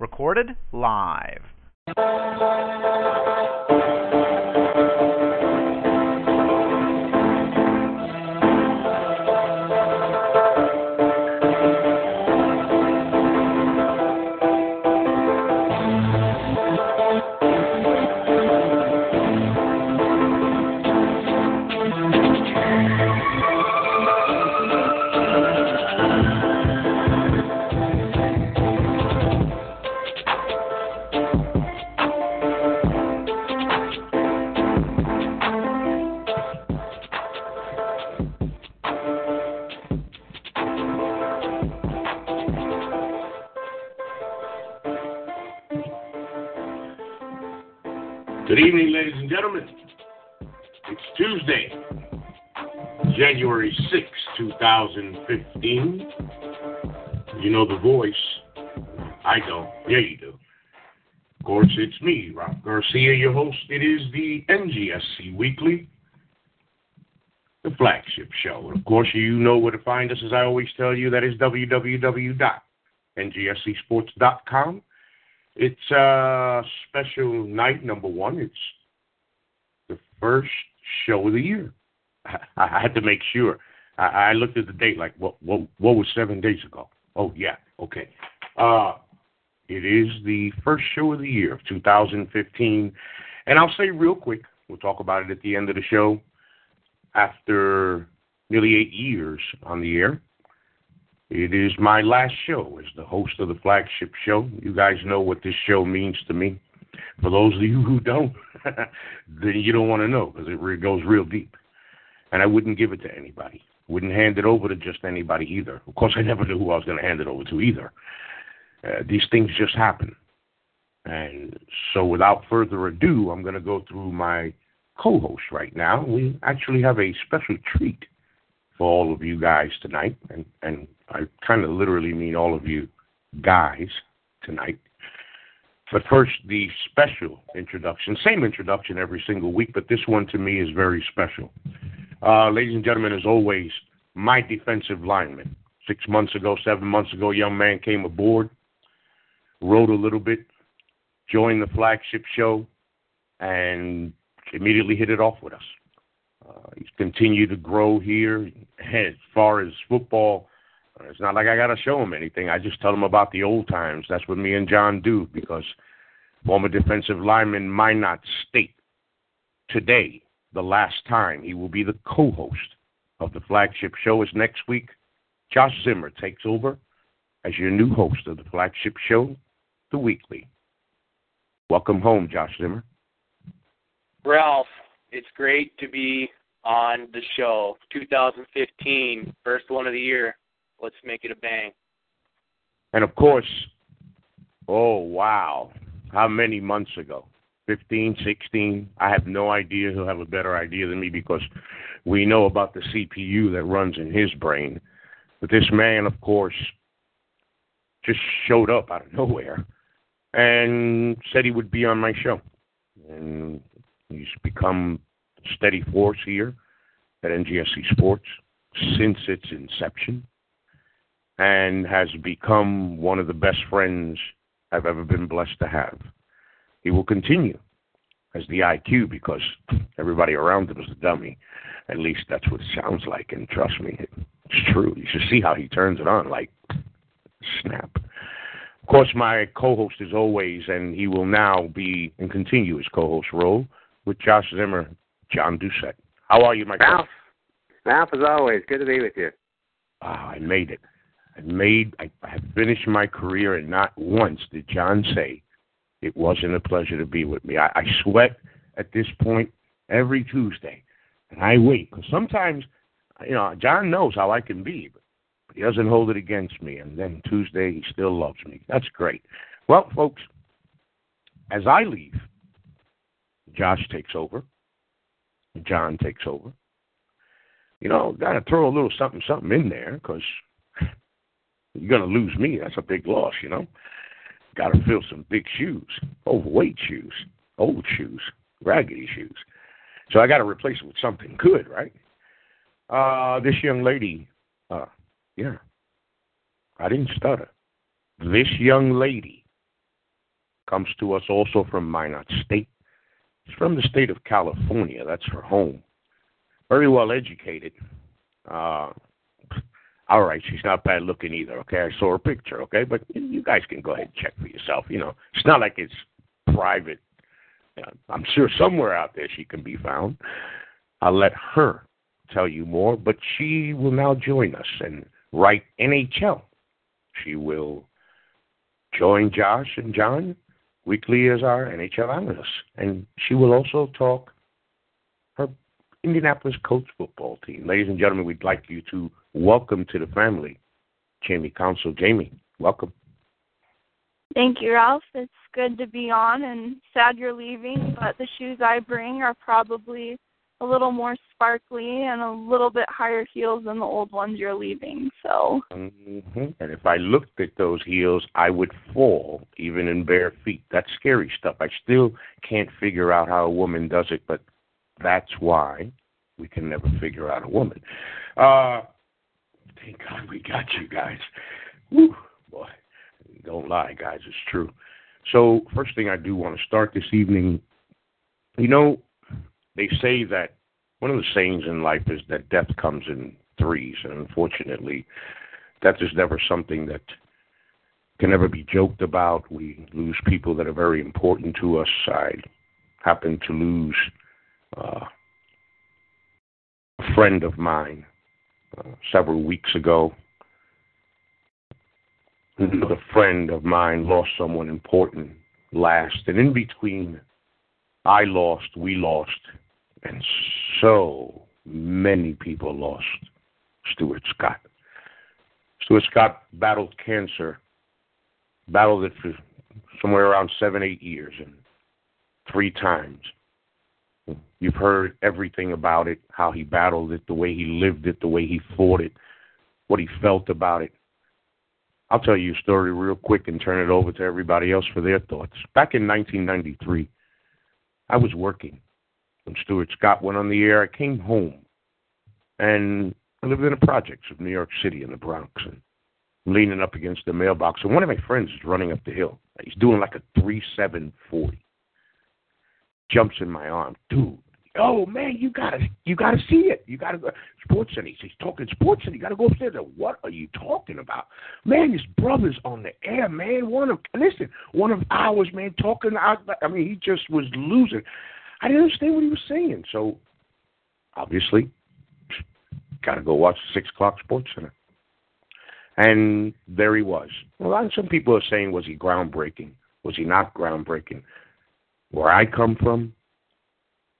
Recorded live. Good evening, ladies and gentlemen. It's Tuesday, January 6, 2015. You know the voice. I don't. Yeah, you do. Of course, it's me, Rob Garcia, your host. It is the NGSC Weekly, the flagship show. And of course, you know where to find us, as I always tell you. That is www.ngscsports.com. It's a special night, number one. It's the first show of the year. I, I had to make sure. I, I looked at the date like, what, what, what was seven days ago? Oh, yeah, okay. Uh, it is the first show of the year of 2015. And I'll say real quick, we'll talk about it at the end of the show. After nearly eight years on the air, it is my last show as the host of the flagship show. You guys know what this show means to me. For those of you who don't, then you don't want to know because it goes real deep. And I wouldn't give it to anybody. Wouldn't hand it over to just anybody either. Of course, I never knew who I was going to hand it over to either. Uh, these things just happen. And so, without further ado, I'm going to go through my co host right now. We actually have a special treat for all of you guys tonight, and, and I kind of literally mean all of you guys tonight. But first, the special introduction. Same introduction every single week, but this one to me is very special. Uh, ladies and gentlemen, as always, my defensive lineman. Six months ago, seven months ago, young man came aboard, wrote a little bit, joined the flagship show, and immediately hit it off with us. Uh, he's continued to grow here. As far as football, uh, it's not like I got to show him anything. I just tell him about the old times. That's what me and John do because former defensive lineman might not state today the last time he will be the co-host of the flagship show is next week. Josh Zimmer takes over as your new host of the flagship show, The Weekly. Welcome home, Josh Zimmer. Ralph, it's great to be on the show. 2015, first one of the year. Let's make it a bang. And of course, oh wow, how many months ago? 15, 16. I have no idea. He'll have a better idea than me because we know about the CPU that runs in his brain. But this man, of course, just showed up out of nowhere and said he would be on my show. And he's become steady force here at NGSC Sports since its inception and has become one of the best friends I've ever been blessed to have. He will continue as the IQ because everybody around him is a dummy. At least that's what it sounds like, and trust me, it's true. You should see how he turns it on, like snap. Of course, my co-host is always, and he will now be and continue his co-host role with Josh Zimmer, John Doucette. How are you, my Ralph? Ralph, as always, good to be with you. Ah, I made it. I made. I, I finished my career, and not once did John say it wasn't a pleasure to be with me. I, I sweat at this point every Tuesday, and I wait because sometimes you know, John knows how I can be, but he doesn't hold it against me. And then Tuesday, he still loves me. That's great. Well, folks, as I leave, Josh takes over. John takes over. You know, got to throw a little something, something in there because you're going to lose me. That's a big loss, you know. Got to fill some big shoes, overweight shoes, old shoes, raggedy shoes. So I got to replace it with something good, right? Uh, this young lady, uh, yeah, I didn't stutter. This young lady comes to us also from Minot State. She's from the state of California. That's her home. Very well educated. Uh, all right, she's not bad looking either. Okay, I saw her picture. Okay, but you guys can go ahead and check for yourself. You know, it's not like it's private. I'm sure somewhere out there she can be found. I'll let her tell you more, but she will now join us and write NHL. She will join Josh and John weekly as our NHL analyst, and she will also talk her Indianapolis Colts football team. Ladies and gentlemen, we'd like you to welcome to the family Jamie Council. Jamie, welcome. Thank you, Ralph. It's good to be on and sad you're leaving, but the shoes I bring are probably a little more sparkly and a little bit higher heels than the old ones you're leaving. So. Mm-hmm. And if I looked at those heels, I would fall even in bare feet. That's scary stuff. I still can't figure out how a woman does it, but that's why we can never figure out a woman. Uh, thank God we got you guys. Woo, boy, don't lie, guys. It's true. So, first thing I do want to start this evening, you know, they say that one of the sayings in life is that death comes in threes, and unfortunately, death is never something that can ever be joked about. We lose people that are very important to us. I happen to lose uh, a friend of mine uh, several weeks ago. Another friend of mine lost someone important last, and in between, I lost, we lost, and so many people lost Stuart Scott. Stuart Scott battled cancer, battled it for somewhere around seven, eight years, and three times. You've heard everything about it, how he battled it, the way he lived it, the way he fought it, what he felt about it. I'll tell you a story real quick and turn it over to everybody else for their thoughts. Back in 1993, I was working when Stuart Scott went on the air, I came home and I lived in the projects of New York City in the Bronx and leaning up against the mailbox. And one of my friends is running up the hill. He's doing like a three seven forty. Jumps in my arm, dude. Oh man, you gotta you gotta see it. You gotta go Sports Center. He's he's talking Sports Center. You gotta go upstairs. What are you talking about, man? His brother's on the air, man. One of listen, one of ours, man, talking. I mean, he just was losing. I didn't understand what he was saying. So obviously, got to go watch the six o'clock Sports Center. And there he was. Well, some people are saying, was he groundbreaking? Was he not groundbreaking? Where I come from,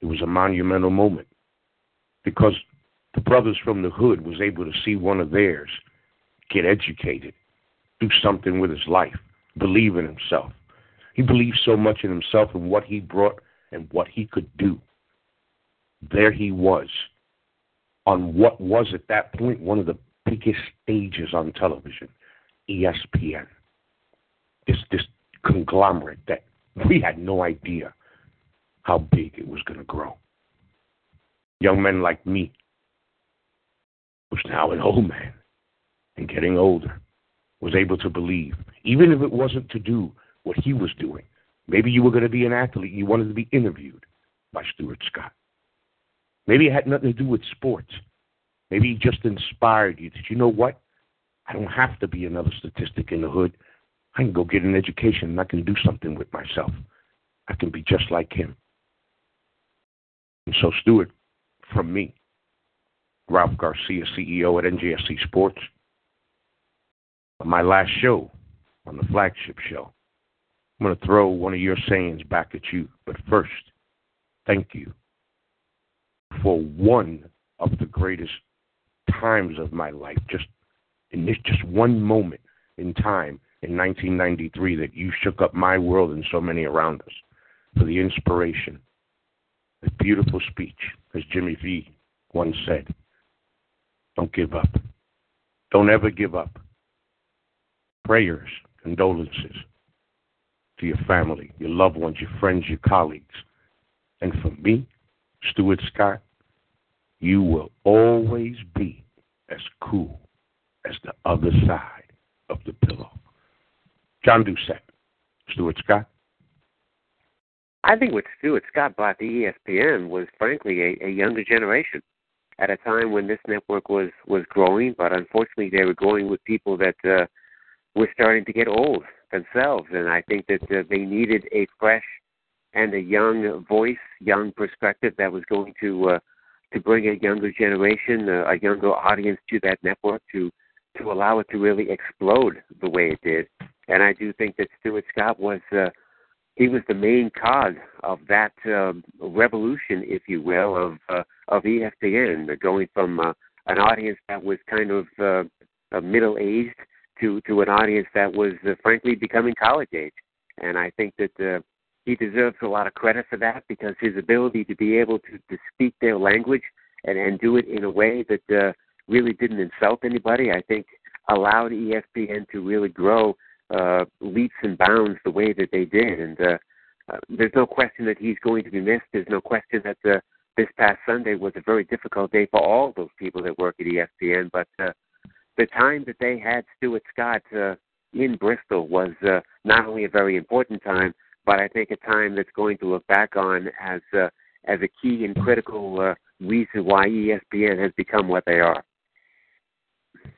it was a monumental moment because the brothers from the hood was able to see one of theirs get educated, do something with his life, believe in himself. He believed so much in himself and what he brought and what he could do. There he was on what was at that point one of the biggest stages on television, ESPN. This this conglomerate that we had no idea how big it was going to grow. Young men like me, who's now an old man and getting older, was able to believe, even if it wasn't to do what he was doing, Maybe you were going to be an athlete. You wanted to be interviewed by Stuart Scott. Maybe it had nothing to do with sports. Maybe he just inspired you. Did you know what? I don't have to be another statistic in the hood. I can go get an education and I can do something with myself. I can be just like him. And so, Stuart, from me, Ralph Garcia, CEO at NGSC Sports, on my last show, on the flagship show, I'm going to throw one of your sayings back at you. But first, thank you for one of the greatest times of my life, just in this just one moment in time in 1993 that you shook up my world and so many around us for the inspiration. the beautiful speech, as Jimmy V once said. Don't give up. Don't ever give up. Prayers, condolences to your family, your loved ones, your friends, your colleagues. And for me, Stuart Scott, you will always be as cool as the other side of the pillow. John Doucette, Stuart Scott. I think what Stuart Scott brought to ESPN was, frankly, a, a younger generation at a time when this network was was growing, but unfortunately, they were growing with people that uh, were starting to get old themselves, and I think that uh, they needed a fresh and a young voice, young perspective that was going to uh, to bring a younger generation, uh, a younger audience to that network to to allow it to really explode the way it did. And I do think that Stuart Scott was uh, he was the main cog of that uh, revolution, if you will, of uh, of ESPN, going from uh, an audience that was kind of uh, uh, middle aged to to an audience that was uh, frankly becoming college age. And I think that uh, he deserves a lot of credit for that because his ability to be able to, to speak their language and, and do it in a way that uh, really didn't insult anybody, I think allowed ESPN to really grow uh, leaps and bounds the way that they did. And uh, uh, there's no question that he's going to be missed. There's no question that uh, this past Sunday was a very difficult day for all those people that work at ESPN. But uh, the time that they had Stuart Scott uh, in Bristol was uh, not only a very important time, but I think a time that's going to look back on as uh, as a key and critical uh, reason why ESPN has become what they are.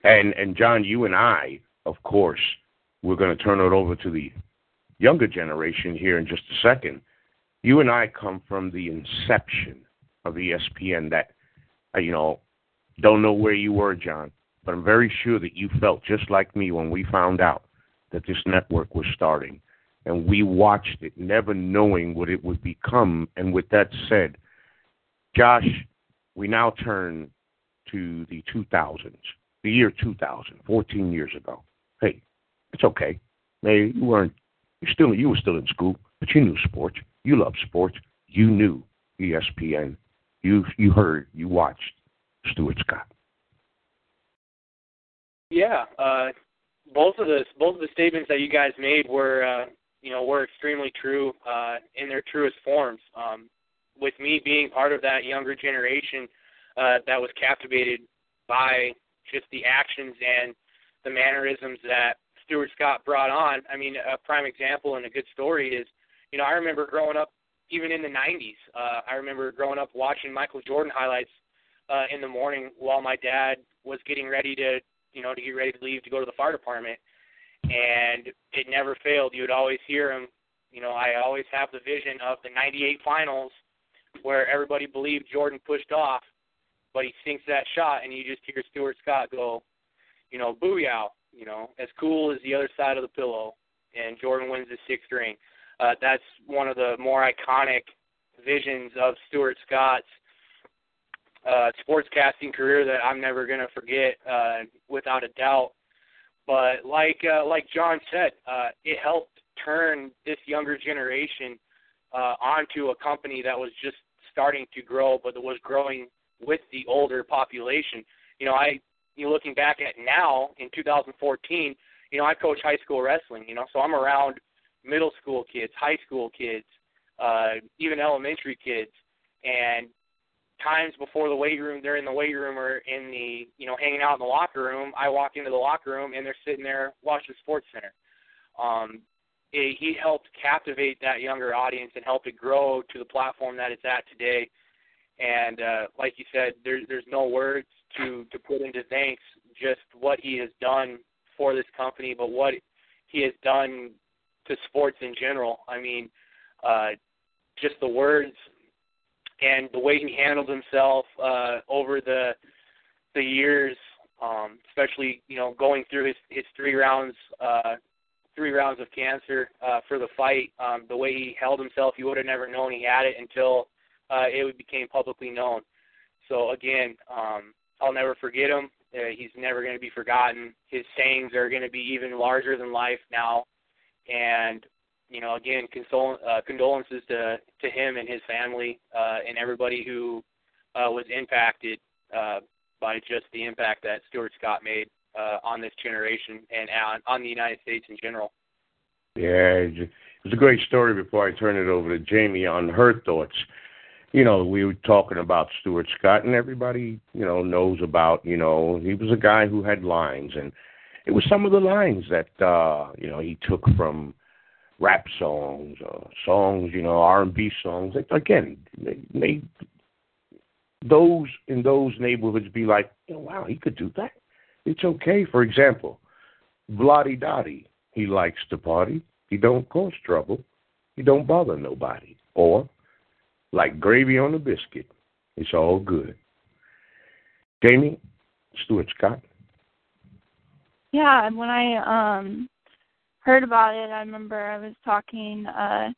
And and John, you and I, of course, we're going to turn it over to the younger generation here in just a second. You and I come from the inception of ESPN that, uh, you know, don't know where you were, John, but I'm very sure that you felt just like me when we found out that this network was starting. And we watched it, never knowing what it would become. And with that said, Josh, we now turn to the 2000s, the year 2000, 14 years ago. Hey, it's okay. Maybe you weren't. You still you were still in school, but you knew sports. You loved sports. You knew ESPN. You you heard. You watched Stuart Scott. Yeah, uh, both of the both of the statements that you guys made were uh, you know were extremely true uh, in their truest forms. Um, with me being part of that younger generation uh, that was captivated by just the actions and the mannerisms that Stuart Scott brought on. I mean, a prime example and a good story is, you know, I remember growing up, even in the '90s. Uh, I remember growing up watching Michael Jordan highlights uh, in the morning while my dad was getting ready to, you know, to get ready to leave to go to the fire department, and it never failed. You would always hear him. You know, I always have the vision of the '98 finals where everybody believed Jordan pushed off, but he sinks that shot, and you just hear Stuart Scott go, you know, booyah, you know, as cool as the other side of the pillow, and Jordan wins the sixth ring. Uh, that's one of the more iconic visions of Stuart Scott's uh, sportscasting career that I'm never going to forget, uh, without a doubt. But like uh, like John said, uh, it helped turn this younger generation uh, onto a company that was just starting to grow, but was growing with the older population. You know, I you looking back at now in 2014, you know, I coach high school wrestling, you know, so I'm around middle school kids, high school kids, uh, even elementary kids, and times before the weight room, they're in the weight room or in the, you know, hanging out in the locker room. I walk into the locker room and they're sitting there watching Sports Center. Um, it, he helped captivate that younger audience and help it grow to the platform that it's at today. And uh, like you said, there's there's no words to to put into thanks just what he has done for this company, but what he has done to sports in general. I mean, uh, just the words and the way he handled himself uh, over the the years, um, especially you know going through his his three rounds uh, three rounds of cancer uh, for the fight. Um, the way he held himself, you would have never known he had it until uh, it became publicly known. So again, um, I'll never forget him. Uh, he's never going to be forgotten. His sayings are going to be even larger than life now. And you know, again, consol- uh, condolences to to him and his family uh, and everybody who uh, was impacted uh, by just the impact that Stuart Scott made uh, on this generation and on, on the United States in general. Yeah, it was a great story. Before I turn it over to Jamie on her thoughts, you know, we were talking about Stuart Scott, and everybody, you know, knows about, you know, he was a guy who had lines, and it was some of the lines that, uh, you know, he took from rap songs, uh, songs, you know, R and B songs. Again, they made those in those neighborhoods be like, oh, wow, he could do that. It's okay. For example, La Di Da Di, he likes to party. He don't cause trouble. He don't bother nobody. Or, like gravy on a biscuit, it's all good. Jamie, Stuart Scott. Yeah, and when I um heard about it, I remember I was talking uh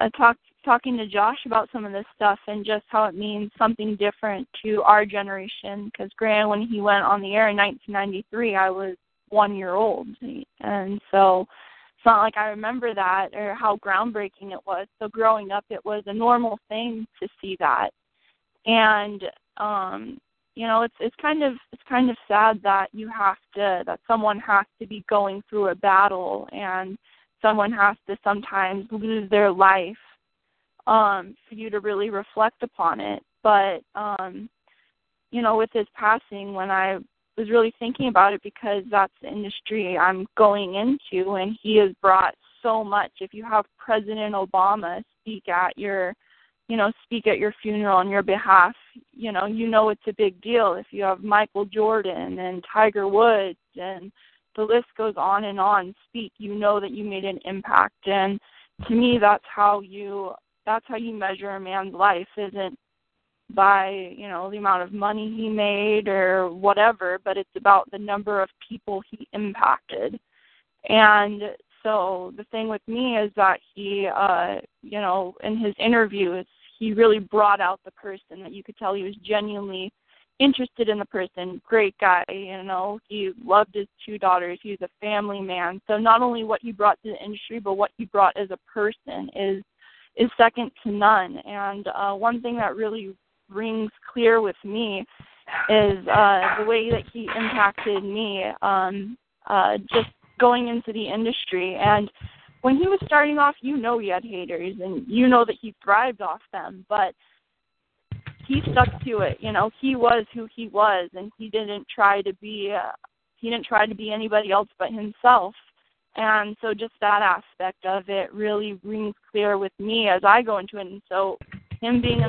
I talked talking to Josh about some of this stuff and just how it means something different to our generation. Because granted, when he went on the air in 1993, I was one year old, and so it's not like I remember that or how groundbreaking it was. So growing up, it was a normal thing to see that, and um, you know, it's it's kind of it's kind of sad that you have to that someone has to be going through a battle and someone has to sometimes lose their life um, for you to really reflect upon it. But um, you know, with his passing, when I was really thinking about it, because that's the industry I'm going into, and he has brought so much. If you have President Obama speak at your, you know, speak at your funeral on your behalf, you know, you know it's a big deal. If you have Michael Jordan and Tiger Woods and the list goes on and on speak, you know that you made an impact. And to me, that's how you that's how you measure a man's life isn't by you know the amount of money he made or whatever but it's about the number of people he impacted and so the thing with me is that he uh you know in his interviews he really brought out the person that you could tell he was genuinely interested in the person great guy you know he loved his two daughters he was a family man so not only what he brought to the industry but what he brought as a person is is second to none. And uh, one thing that really rings clear with me is uh, the way that he impacted me um, uh, just going into the industry. And when he was starting off, you know he had haters, and you know that he thrived off them, but he stuck to it. You know, he was who he was, and he didn't try to be. Uh, he didn't try to be anybody else but himself. And so just that aspect of it really rings clear with me as I go into it. And so him being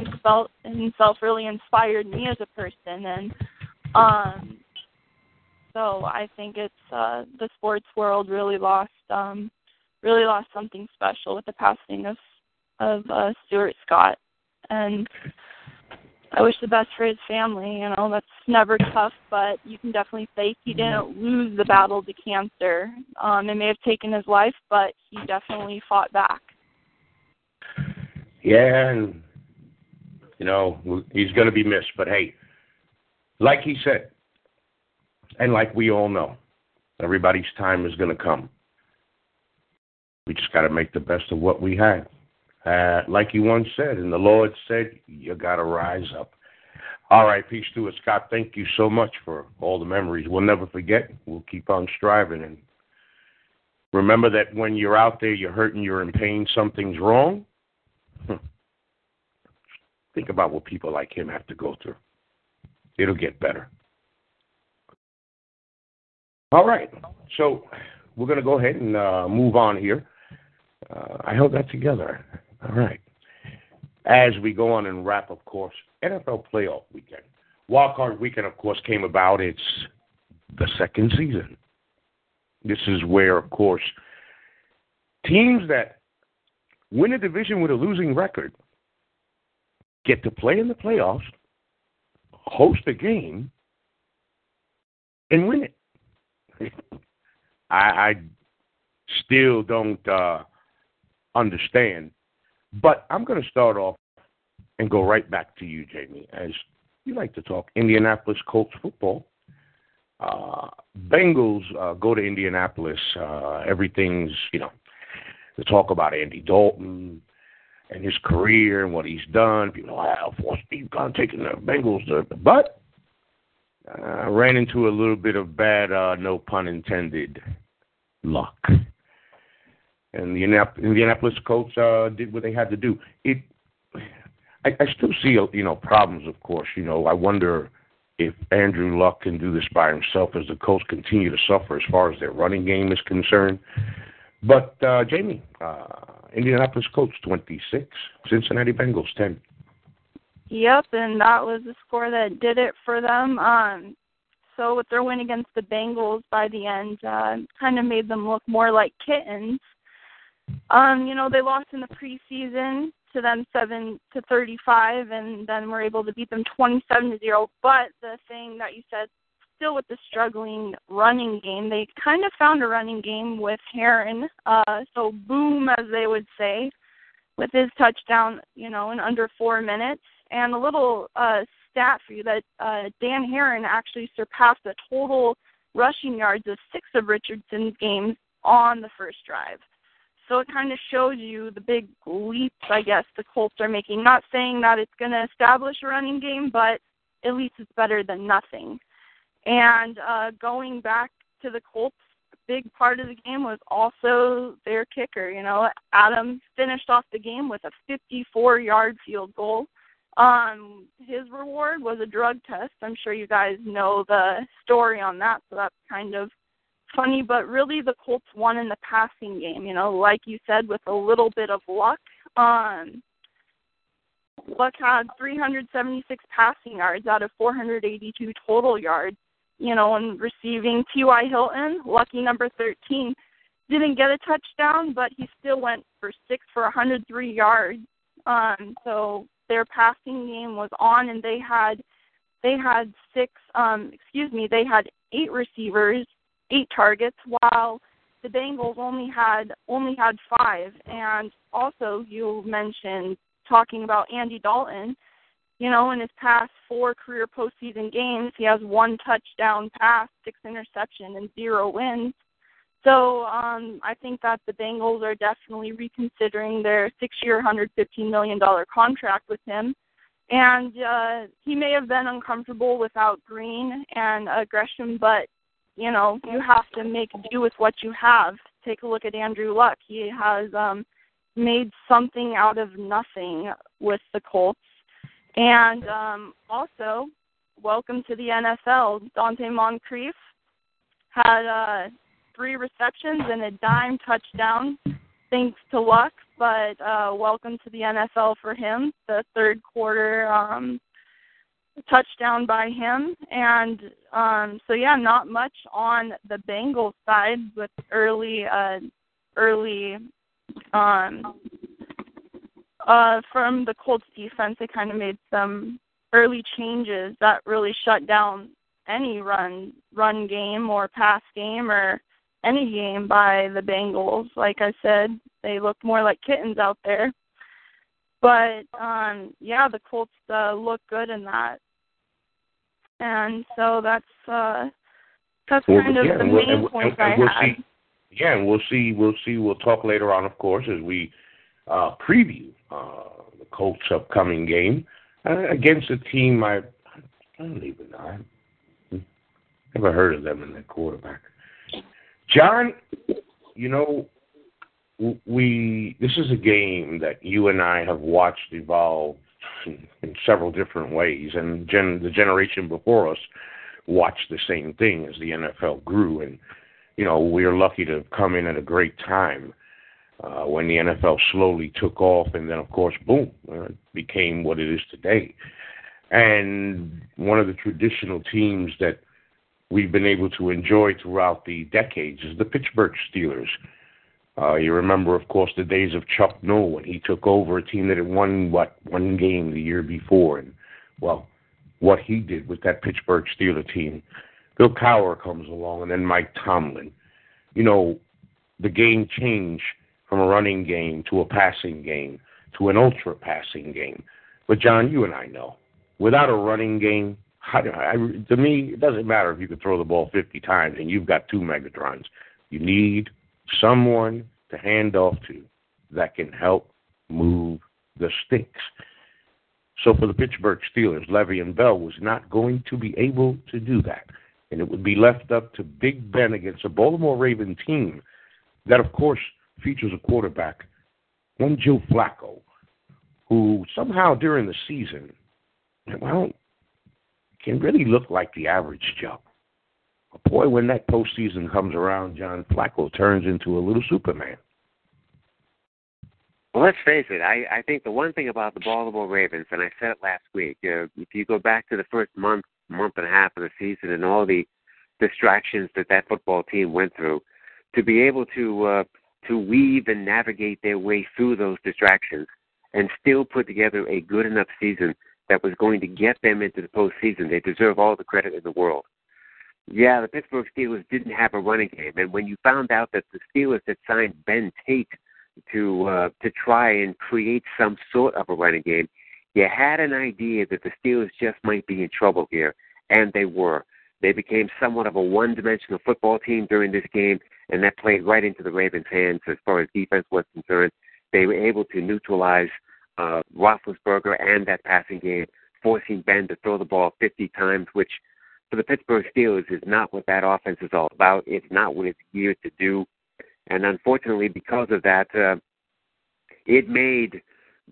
himself really inspired me as a person and um so I think it's uh the sports world really lost um really lost something special with the passing of of uh Stuart Scott. And I wish the best for his family. You know, that's never tough, but you can definitely say he didn't lose the battle to cancer. Um, it may have taken his life, but he definitely fought back. Yeah, and you know he's going to be missed. But hey, like he said, and like we all know, everybody's time is going to come. We just got to make the best of what we have. Uh, like he once said, and the Lord said, you got to rise up. All right, peace to it, Scott. Thank you so much for all the memories. We'll never forget. We'll keep on striving. And remember that when you're out there, you're hurting, you're in pain, something's wrong. Think about what people like him have to go through. It'll get better. All right, so we're going to go ahead and uh, move on here. Uh, I held that together. All right. As we go on and wrap, of course, NFL playoff weekend. Wildcard weekend, of course, came about. It's the second season. This is where, of course, teams that win a division with a losing record get to play in the playoffs, host a game, and win it. I, I still don't uh, understand but I'm going to start off and go right back to you, Jamie, as we like to talk Indianapolis Colts football. Uh, Bengals uh, go to Indianapolis. Uh, everything's, you know, to talk about Andy Dalton and his career and what he's done. People, wow, for Steve Khan taking the Bengals. To, but uh, ran into a little bit of bad, uh, no pun intended, luck. And the Indianapolis Colts uh, did what they had to do. It, I, I still see, you know, problems. Of course, you know, I wonder if Andrew Luck can do this by himself as the Colts continue to suffer as far as their running game is concerned. But uh, Jamie, uh, Indianapolis Colts 26, Cincinnati Bengals 10. Yep, and that was the score that did it for them. Um, so with their win against the Bengals by the end, uh, kind of made them look more like kittens. Um, you know, they lost in the preseason to them seven to thirty five and then were able to beat them twenty seven to zero. But the thing that you said still with the struggling running game, they kind of found a running game with Herron. Uh so boom as they would say, with his touchdown, you know, in under four minutes. And a little uh, stat for you that uh, Dan Herron actually surpassed the total rushing yards of six of Richardson's games on the first drive. So it kind of shows you the big leaps, I guess, the Colts are making. Not saying that it's going to establish a running game, but at least it's better than nothing. And uh, going back to the Colts, big part of the game was also their kicker. You know, Adam finished off the game with a 54 yard field goal. Um, his reward was a drug test. I'm sure you guys know the story on that, so that's kind of funny. But really, the Colts won in the passing game. You know, like you said, with a little bit of luck. Um, Luck had 376 passing yards out of 482 total yards. You know, and receiving T.Y. Hilton, lucky number 13, didn't get a touchdown, but he still went for six for 103 yards. Um, so their passing game was on and they had they had six um excuse me they had eight receivers eight targets while the Bengals only had only had five. And also you mentioned talking about Andy Dalton. You know in his past four career postseason games he has one touchdown pass six interception and zero wins. So um, I think that the Bengals are definitely reconsidering their six-year, $115 million contract with him. And uh, he may have been uncomfortable without Green and uh, Gresham, but you know you have to make do with what you have. Take a look at Andrew Luck. He has um, made something out of nothing with the Colts. And um, also, welcome to the NFL. Donte Moncrief had uh, three receptions and a dime touchdown, thanks to luck. But uh, welcome to the NFL for him. The third quarter um, touchdown by him, and um, so yeah, not much on the Bengals side with early, uh, early um, uh, from the Colts defense. They kind of made some early changes that really shut down any run run game or pass game or any game by the Bengals. Like I said, they looked more like kittens out there. But um yeah, the Colts uh, look good in that. And so that's uh that's well, kind of yeah, the main and, points and, and I we'll had. See, yeah, and we'll see we'll see we'll talk later on of course as we uh preview uh the Colts upcoming game uh, against a team I I don't even know. I've never heard of them in their quarterback. John, you know, we this is a game that you and I have watched evolve in, in several different ways, and gen, the generation before us watched the same thing as the NFL grew, and you know we are lucky to have come in at a great time uh, when the NFL slowly took off, and then of course, boom, uh, it became what it is today. And one of the traditional teams that we've been able to enjoy throughout the decades is the Pittsburgh Steelers. Uh, Uh, you remember, of course, the days of Chuck Noll when he took over a team that had won what one game the year before, and well, what he did with that Pittsburgh Steelers team. Bill Cowher comes along, and then Mike Tomlin. You know, the game changed from a running game to a passing game to an ultra passing game. But John, you and I know without a running game, I, I, to me, it doesn't matter if you can throw the ball 50 times and you've got two Megatrons. You need someone to hand off to that can help move the sticks. So for the Pittsburgh Steelers, Le'Veon Bell was not going to be able to do that. And it would be left up to Big Ben against a Baltimore Raven team that, of course, features a quarterback, one Joe Flacco, who somehow during the season, well, can really look like the average Joe. Boy, when that postseason comes around, John Flacco turns into a little Superman. Well, let's face it. I, I think the one thing about the Baltimore Ravens, and I said it last week, uh, if you go back to the first month, month and a half of the season, and all the distractions that that football team went through, to be able to uh, to weave and navigate their way through those distractions and still put together a good enough season that was going to get them into the postseason, they deserve all the credit in the world. Yeah, the Pittsburgh Steelers didn't have a running game, and when you found out that the Steelers had signed Ben Tate to uh, to try and create some sort of a running game, you had an idea that the Steelers just might be in trouble here, and they were. They became somewhat of a one-dimensional football team during this game, and that played right into the Ravens' hands as far as defense was concerned. They were able to neutralize uh, Roethlisberger and that passing game, forcing Ben to throw the ball 50 times, which for the Pittsburgh Steelers is not what that offense is all about. It's not what it's geared to do. And unfortunately, because of that, uh, it made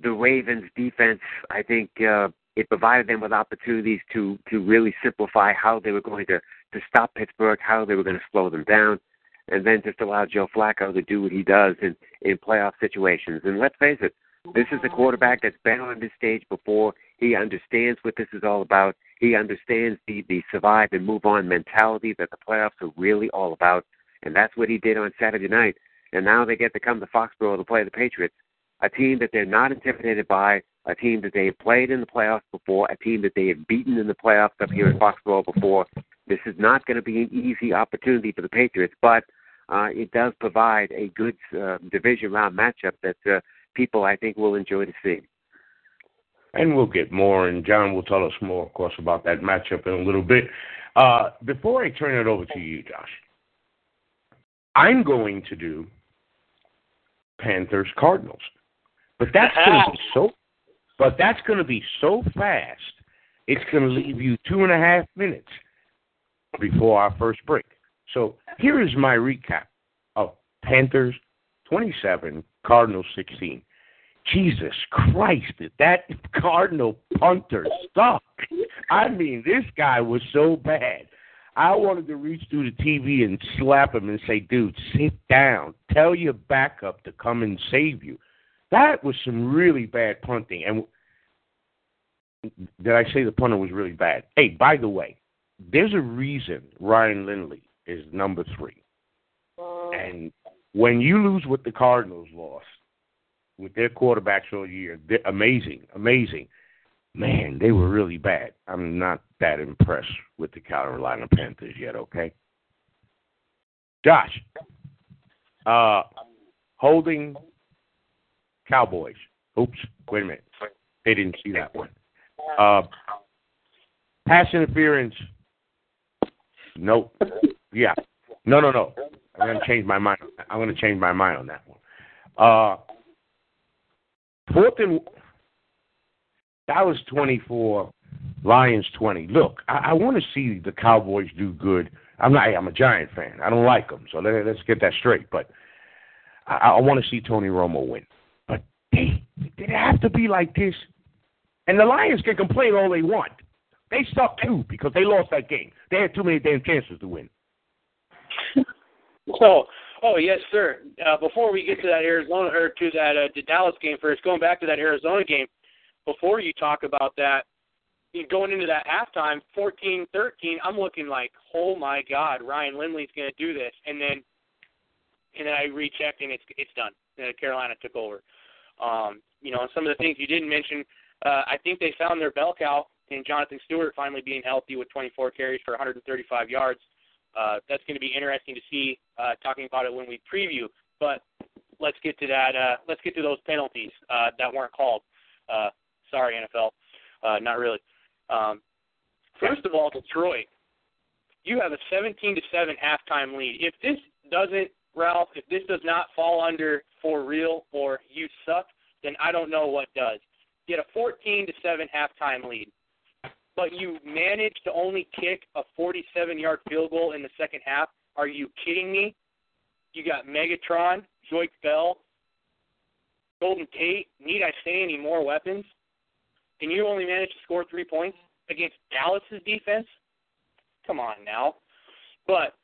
the Ravens defense, I think, uh, it provided them with opportunities to to really simplify how they were going to to stop Pittsburgh, how they were going to slow them down, and then just allow Joe Flacco to do what he does in in playoff situations. And let's face it, this is a quarterback that's been on this stage before. He understands what this is all about. He understands the the survive and move on mentality that the playoffs are really all about and that's what he did on Saturday night. And now they get to come to Foxborough to play the Patriots, a team that they're not intimidated by, a team that they have played in the playoffs before, a team that they have beaten in the playoffs up here in Foxborough before. This is not going to be an easy opportunity for the Patriots, but uh, it does provide a good uh, division round matchup that uh, people, I think, will enjoy to see. And we'll get more, and John will tell us more, of course, about that matchup in a little bit. Uh, before I turn it over to you, Josh, I'm going to do Panthers Cardinals. But that's going to be so but that's going to be so fast. It's going to leave you two and a half minutes before our first break. So here is my recap of Panthers 27, Cardinals 16. Jesus Christ, did that Cardinal punter suck? I mean, this guy was so bad. I wanted to reach through the TV and slap him and say, dude, sit down. Tell your backup to come and save you. That was some really bad punting. And did I say the punter was really bad? Hey, by the way, there's a reason Ryan Lindley is number three. Uh, and when you lose what the Cardinals lost with their quarterbacks all year, amazing, amazing man, they were really bad. I'm not that impressed with the Carolina Panthers yet, okay? Josh, uh, holding Cowboys. Oops, wait a minute. They didn't see that one. Uh, pass interference. Nope. Yeah. No, no, no. I'm gonna change my mind. I'm gonna change my mind on that one. Uh, fourth and was 24. Lions 20. Look, I, I want to see the Cowboys do good. I'm not. I'm a Giant fan. I don't like them, so let, us get that straight. But I, I want to see Tony Romo win. But they, did it have to be like this? And the Lions can complain all they want. They suck too because they lost that game. They had too many damn chances to win. oh, oh yes, sir. Uh, before we get to that Arizona or to that uh, to Dallas game first, going back to that Arizona game, before you talk about that, going into that halftime, 14-13, I'm looking like, oh my God, Ryan Lindley's going to do this, and then and then I rechecked and it's it's done. Uh, Carolina took over. Um, you know, some of the things you didn't mention, uh, I think they found their bell cow in Jonathan Stewart finally being healthy with 24 carries for 135 yards. Uh, that's going to be interesting to see. Uh, talking about it when we preview, but let's get to that. Uh, let's get to those penalties uh, that weren't called. Uh, Sorry, NFL. Uh, not really. Um, first of all, Detroit, you have a 17 to seven halftime lead. If this doesn't, Ralph, if this does not fall under for real or you suck, then I don't know what does. Get a 14 to seven halftime lead, but you managed to only kick a 47-yard field goal in the second half. Are you kidding me? You got Megatron, Joique Bell, Golden Tate. Need I say any more weapons? And you only managed to score three points against Dallas's defense? Come on now. But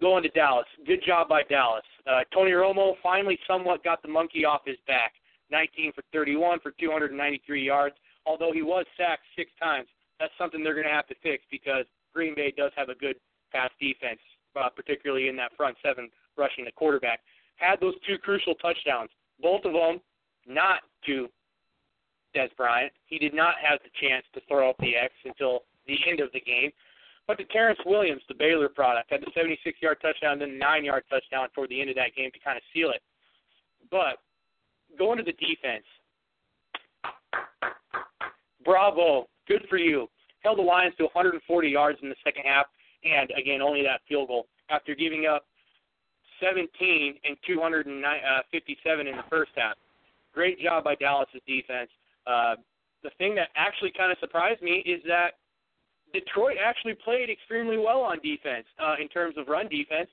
going to Dallas, good job by Dallas. Uh, Tony Romo finally somewhat got the monkey off his back. 19 for 31 for 293 yards. Although he was sacked six times, that's something they're going to have to fix because Green Bay does have a good pass defense, uh, particularly in that front seven rushing the quarterback. Had those two crucial touchdowns, both of them not to Dez Bryant. He did not have the chance to throw up the X until the end of the game. But to Terrance Williams, the Baylor product, had the 76-yard touchdown, then the nine-yard touchdown toward the end of that game to kind of seal it. But going to the defense, bravo, good for you. Held the Lions to 140 yards in the second half, and again, only that field goal after giving up 17 and 257 in the first half. Great job by Dallas's defense. Uh, the thing that actually kind of surprised me is that Detroit actually played extremely well on defense uh, in terms of run defense.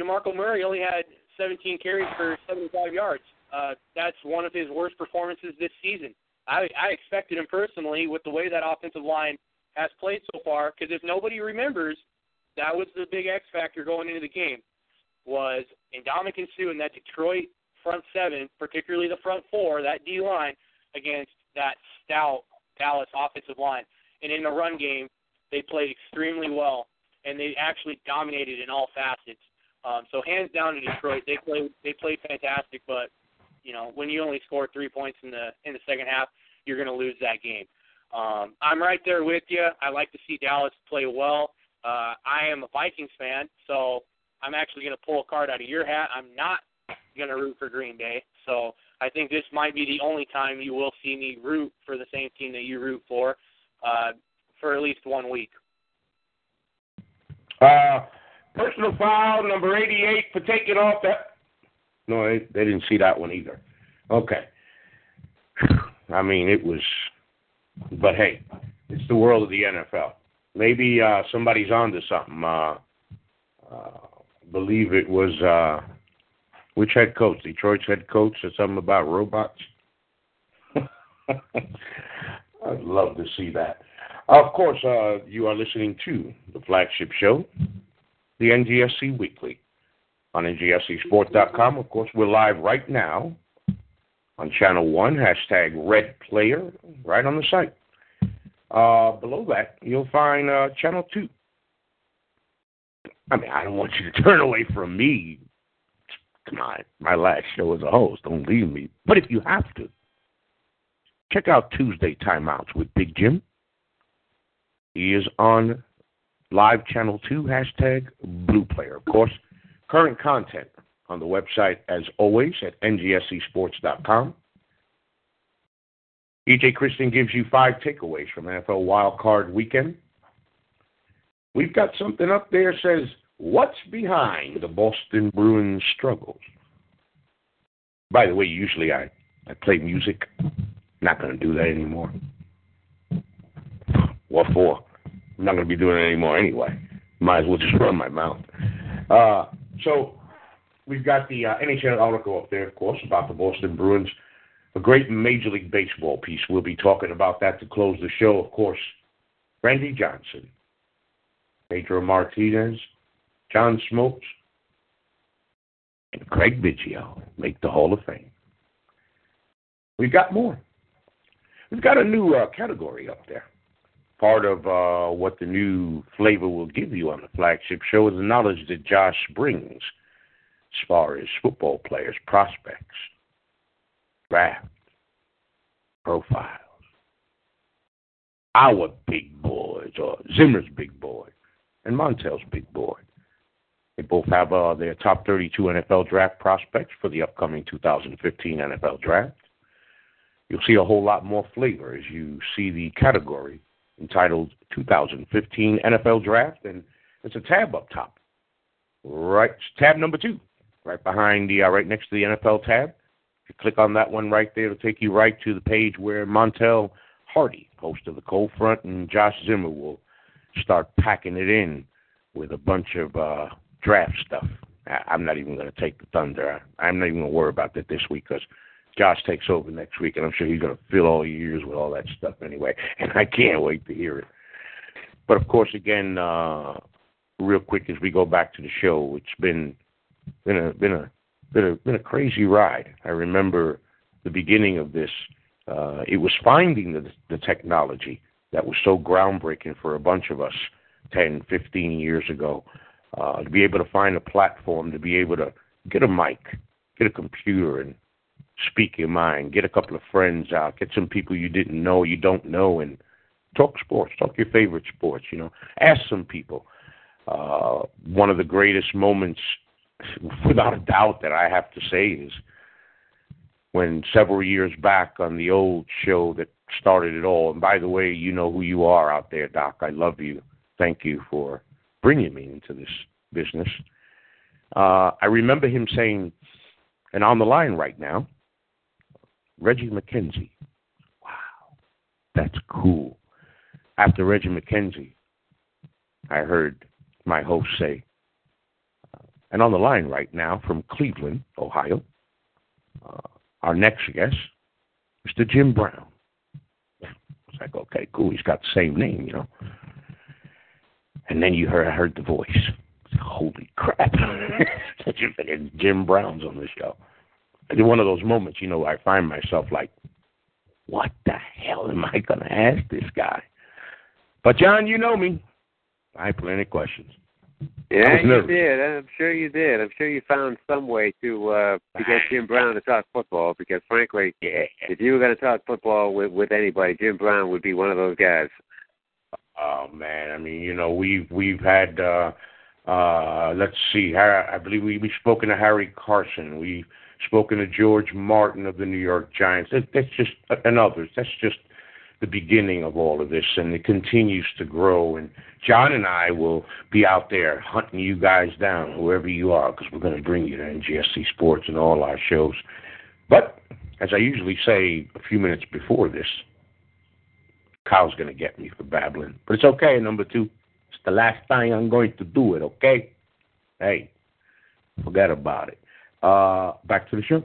DeMarco Murray only had 17 carries for 75 yards. Uh, that's one of his worst performances this season. I, I expected him personally with the way that offensive line has played so far, because if nobody remembers, that was the big X factor going into the game, was Ndamukong Suh and that Detroit front seven, particularly the front four, that D line against that stout Dallas offensive line. And in the run game, they played extremely well, and they actually dominated in all facets. Um, so hands down to Detroit, they played they played fantastic. But you know, when you only score three points in the in the second half, you're going to lose that game. Um, I'm right there with you. I like to see Dallas play well. Uh, I am a Vikings fan, so I'm actually going to pull a card out of your hat. I'm not going to root for Green Bay. So I think this might be the only time you will see me root for the same team that you root for uh, for at least one week. Uh, personal foul number 88 for taking off that. No, they, they didn't see that one either. Okay. I mean, it was. But hey, it's the world of the NFL. Maybe uh, somebody's onto something. Uh, uh, believe it was uh, which head coach? Detroit's head coach or something about robots. I'd love to see that. Of course, uh, you are listening to the flagship show, the NGSC Weekly, on NGSCSports.com. Of course, we're live right now on Channel 1, hashtag Red Player, right on the site. Uh, below that, you'll find uh, Channel 2. I mean, I don't want you to turn away from me my my last show as a host. Don't leave me. But if you have to, check out Tuesday Timeouts with Big Jim. He is on live channel two, hashtag blue player. Of course, current content on the website as always at ngscsports.com. EJ Christian gives you five takeaways from NFL Wild Card Weekend. We've got something up there says What's behind the Boston Bruins struggles? By the way, usually I, I play music. Not going to do that anymore. What for? I'm not going to be doing it anymore anyway. Might as well just run my mouth. Uh, so we've got the uh, NHL article up there, of course, about the Boston Bruins. A great Major League Baseball piece. We'll be talking about that to close the show, of course. Randy Johnson, Pedro Martinez, John Smoltz, and Craig Biggio make the Hall of Fame. We've got more. We've got a new uh, category up there. Part of uh, what the new flavor will give you on the flagship show is the knowledge that Josh brings as far as football players, prospects, draft, profiles. Our big boys, or Zimmer's big boy, and Montel's big boy. They both have uh, their top 32 NFL draft prospects for the upcoming 2015 NFL draft. you'll see a whole lot more flavor as you see the category entitled 2015 NFL Draft, and it's a tab up top. Right, tab number two, right behind the, uh, right next to the NFL tab. If you click on that one right there, it'll take you right to the page where Montel Hardy, host of the Cold Front, and Josh Zimmer will start packing it in with a bunch of uh, draft stuff. I, I'm not even going to take the thunder. I, I'm not even going to worry about that this week because Josh takes over next week, and I'm sure he's going to fill all your ears with all that stuff anyway. And I can't wait to hear it. But of course, again, uh, real quick as we go back to the show, it's been been a been a been a been a crazy ride. I remember the beginning of this. Uh, it was finding the the technology that was so groundbreaking for a bunch of us 10, 15 years ago. Uh, to be able to find a platform, to be able to get a mic, get a computer, and speak your mind. Get a couple of friends out. Get some people you didn't know, you don't know, and talk sports. Talk your favorite sports. You know, ask some people. Uh, one of the greatest moments, without a doubt, that I have to say is when several years back on the old show that started it all. And by the way, you know who you are out there, Doc. I love you. Thank you for bringing me into this business. Uh, I remember him saying, and on the line right now, Reggie McKenzie. Wow, that's cool. After Reggie McKenzie, I heard my host say, and on the line right now from Cleveland, Ohio, uh, our next guest, Mr. Jim Brown. It's like, okay, cool. He's got the same name, you know. And then you heard, I heard the voice. Holy crap! Jim Brown's on the show it's one of those moments, you know, I find myself like, what the hell am I going to ask this guy? But, John, you know me. I have plenty of questions. Yeah, you did. I'm sure you did. I'm sure you found some way to uh to get Jim Brown to talk football because frankly, yeah. if you were going to talk football with with anybody, Jim Brown would be one of those guys. Oh man, I mean, you know, we've we've had uh uh let's see, I believe we we've spoken to Harry Carson. We've spoken to George Martin of the New York Giants. That, that's just and others. That's just the beginning of all of this, and it continues to grow. And John and I will be out there hunting you guys down, whoever you are, because we're going to bring you to NGSC Sports and all our shows. But as I usually say a few minutes before this, Kyle's going to get me for babbling, but it's okay. Number two, it's the last time I'm going to do it. Okay? Hey, forget about it. Uh, back to the show.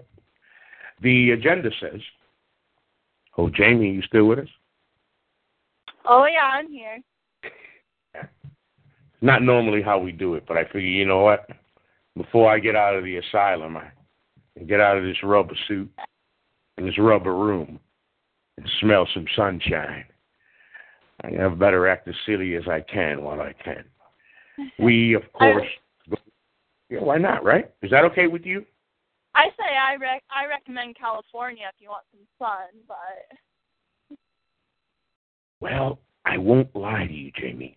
The agenda says, "Oh, Jamie, you still with us?" Oh yeah, I'm here. Not normally how we do it, but I figure, you know what? Before I get out of the asylum, I get out of this rubber suit in this rubber room and smell some sunshine. I have better act as silly as I can while I can. We, of course, yeah, why not, right? Is that okay with you? I say I rec- I recommend California if you want some sun, but Well, I won't lie to you, Jamie.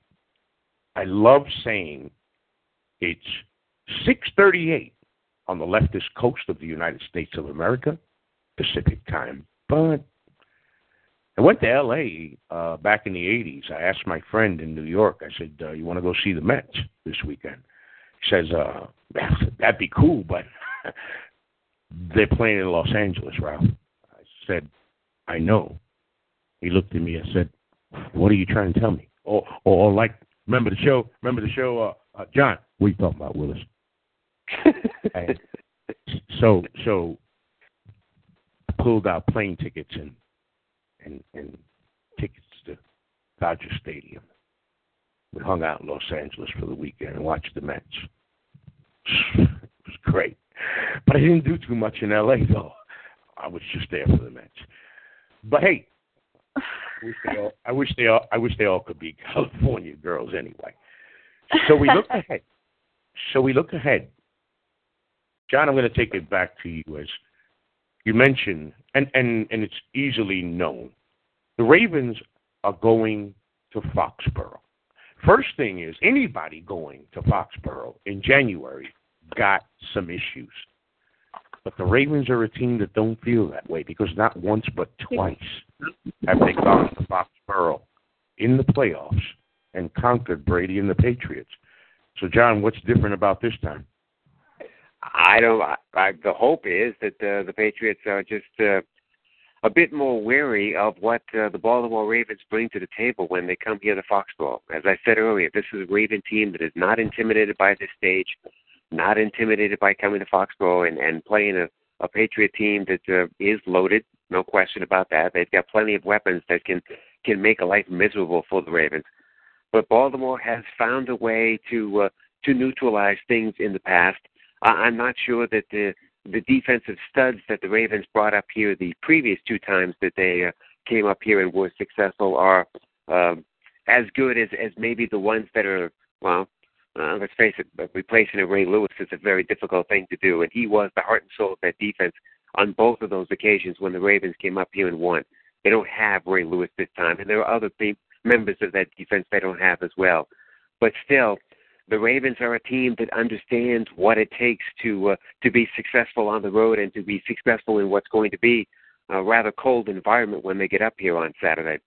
I love saying it's 6:38 on the leftist coast of the United States of America, Pacific time. But I went to L.A. Uh, back in the 80s. I asked my friend in New York. I said, uh, "You want to go see the Mets this weekend?" He says, uh, that'd be cool, but they're playing in Los Angeles, Ralph. I said, I know. He looked at me and said, what are you trying to tell me? Or, or, or like, remember the show, remember the show, uh, uh, John, what are you talking about, Willis? so, so I pulled out plane tickets and, and, and tickets to Dodger Stadium. We hung out in Los Angeles for the weekend and watched the Mets. It was great. But I didn't do too much in LA though. I was just there for the Mets. But hey, wish they all I wish they all I wish they all could be California girls anyway. So we look ahead. So we look ahead. John, I'm going to take it back to you as you mentioned, and, and, and it's easily known. The Ravens are going to Foxborough. First thing is anybody going to Foxborough in January got some issues. But the Ravens are a team that don't feel that way because not once but twice have they gone to Foxborough in the playoffs and conquered Brady and the Patriots. So, John, what's different about this time? I don't. I, I, the hope is that uh, the Patriots are just uh, a bit more wary of what uh, the Baltimore Ravens bring to the table when they come here to Foxborough. As I said earlier, this is a Raven team that is not intimidated by this stage, not intimidated by coming to Foxborough and, and playing a, a Patriot team that uh, is loaded. No question about that. They've got plenty of weapons that can can make a life miserable for the Ravens. But Baltimore has found a way to uh, to neutralize things in the past. I'm not sure that the the defensive studs that the Ravens brought up here the previous two times that they uh, came up here and were successful are um, as good as as maybe the ones that are well. Uh, let's face it, replacing a Ray Lewis is a very difficult thing to do, and he was the heart and soul of that defense on both of those occasions when the Ravens came up here and won. They don't have Ray Lewis this time, and there are other pe- members of that defense they don't have as well. But still, the Ravens are a team that understands what it takes to uh, to be successful on the road and to be successful in what's going to be a rather cold environment when they get up here on Saturday.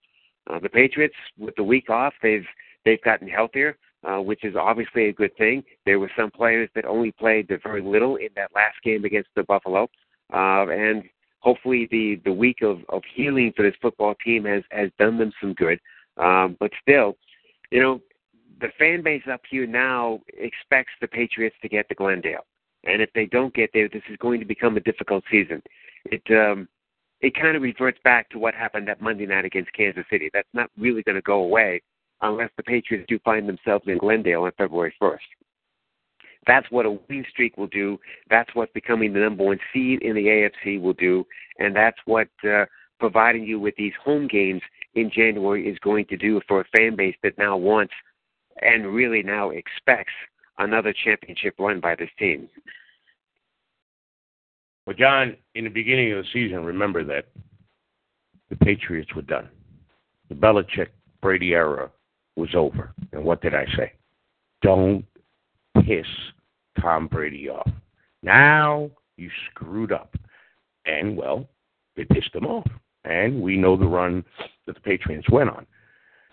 Uh, the Patriots, with the week off, they've they've gotten healthier, uh, which is obviously a good thing. There were some players that only played very little in that last game against the Buffalo, uh, and hopefully the the week of of healing for this football team has has done them some good. Um, but still, you know, the fan base up here now expects the Patriots to get to Glendale, and if they don't get there, this is going to become a difficult season. It um, it kind of reverts back to what happened that Monday night against Kansas City. That's not really going to go away unless the Patriots do find themselves in Glendale on February 1st. That's what a win streak will do. That's what becoming the number one seed in the AFC will do, and that's what uh, providing you with these home games in January is going to do for a fan base that now wants and really now expects another championship run by this team. Well, John, in the beginning of the season, remember that the Patriots were done. The Belichick Brady era was over. And what did I say? Don't piss Tom Brady off. Now you screwed up. And, well, they pissed him off. And we know the run that the Patriots went on.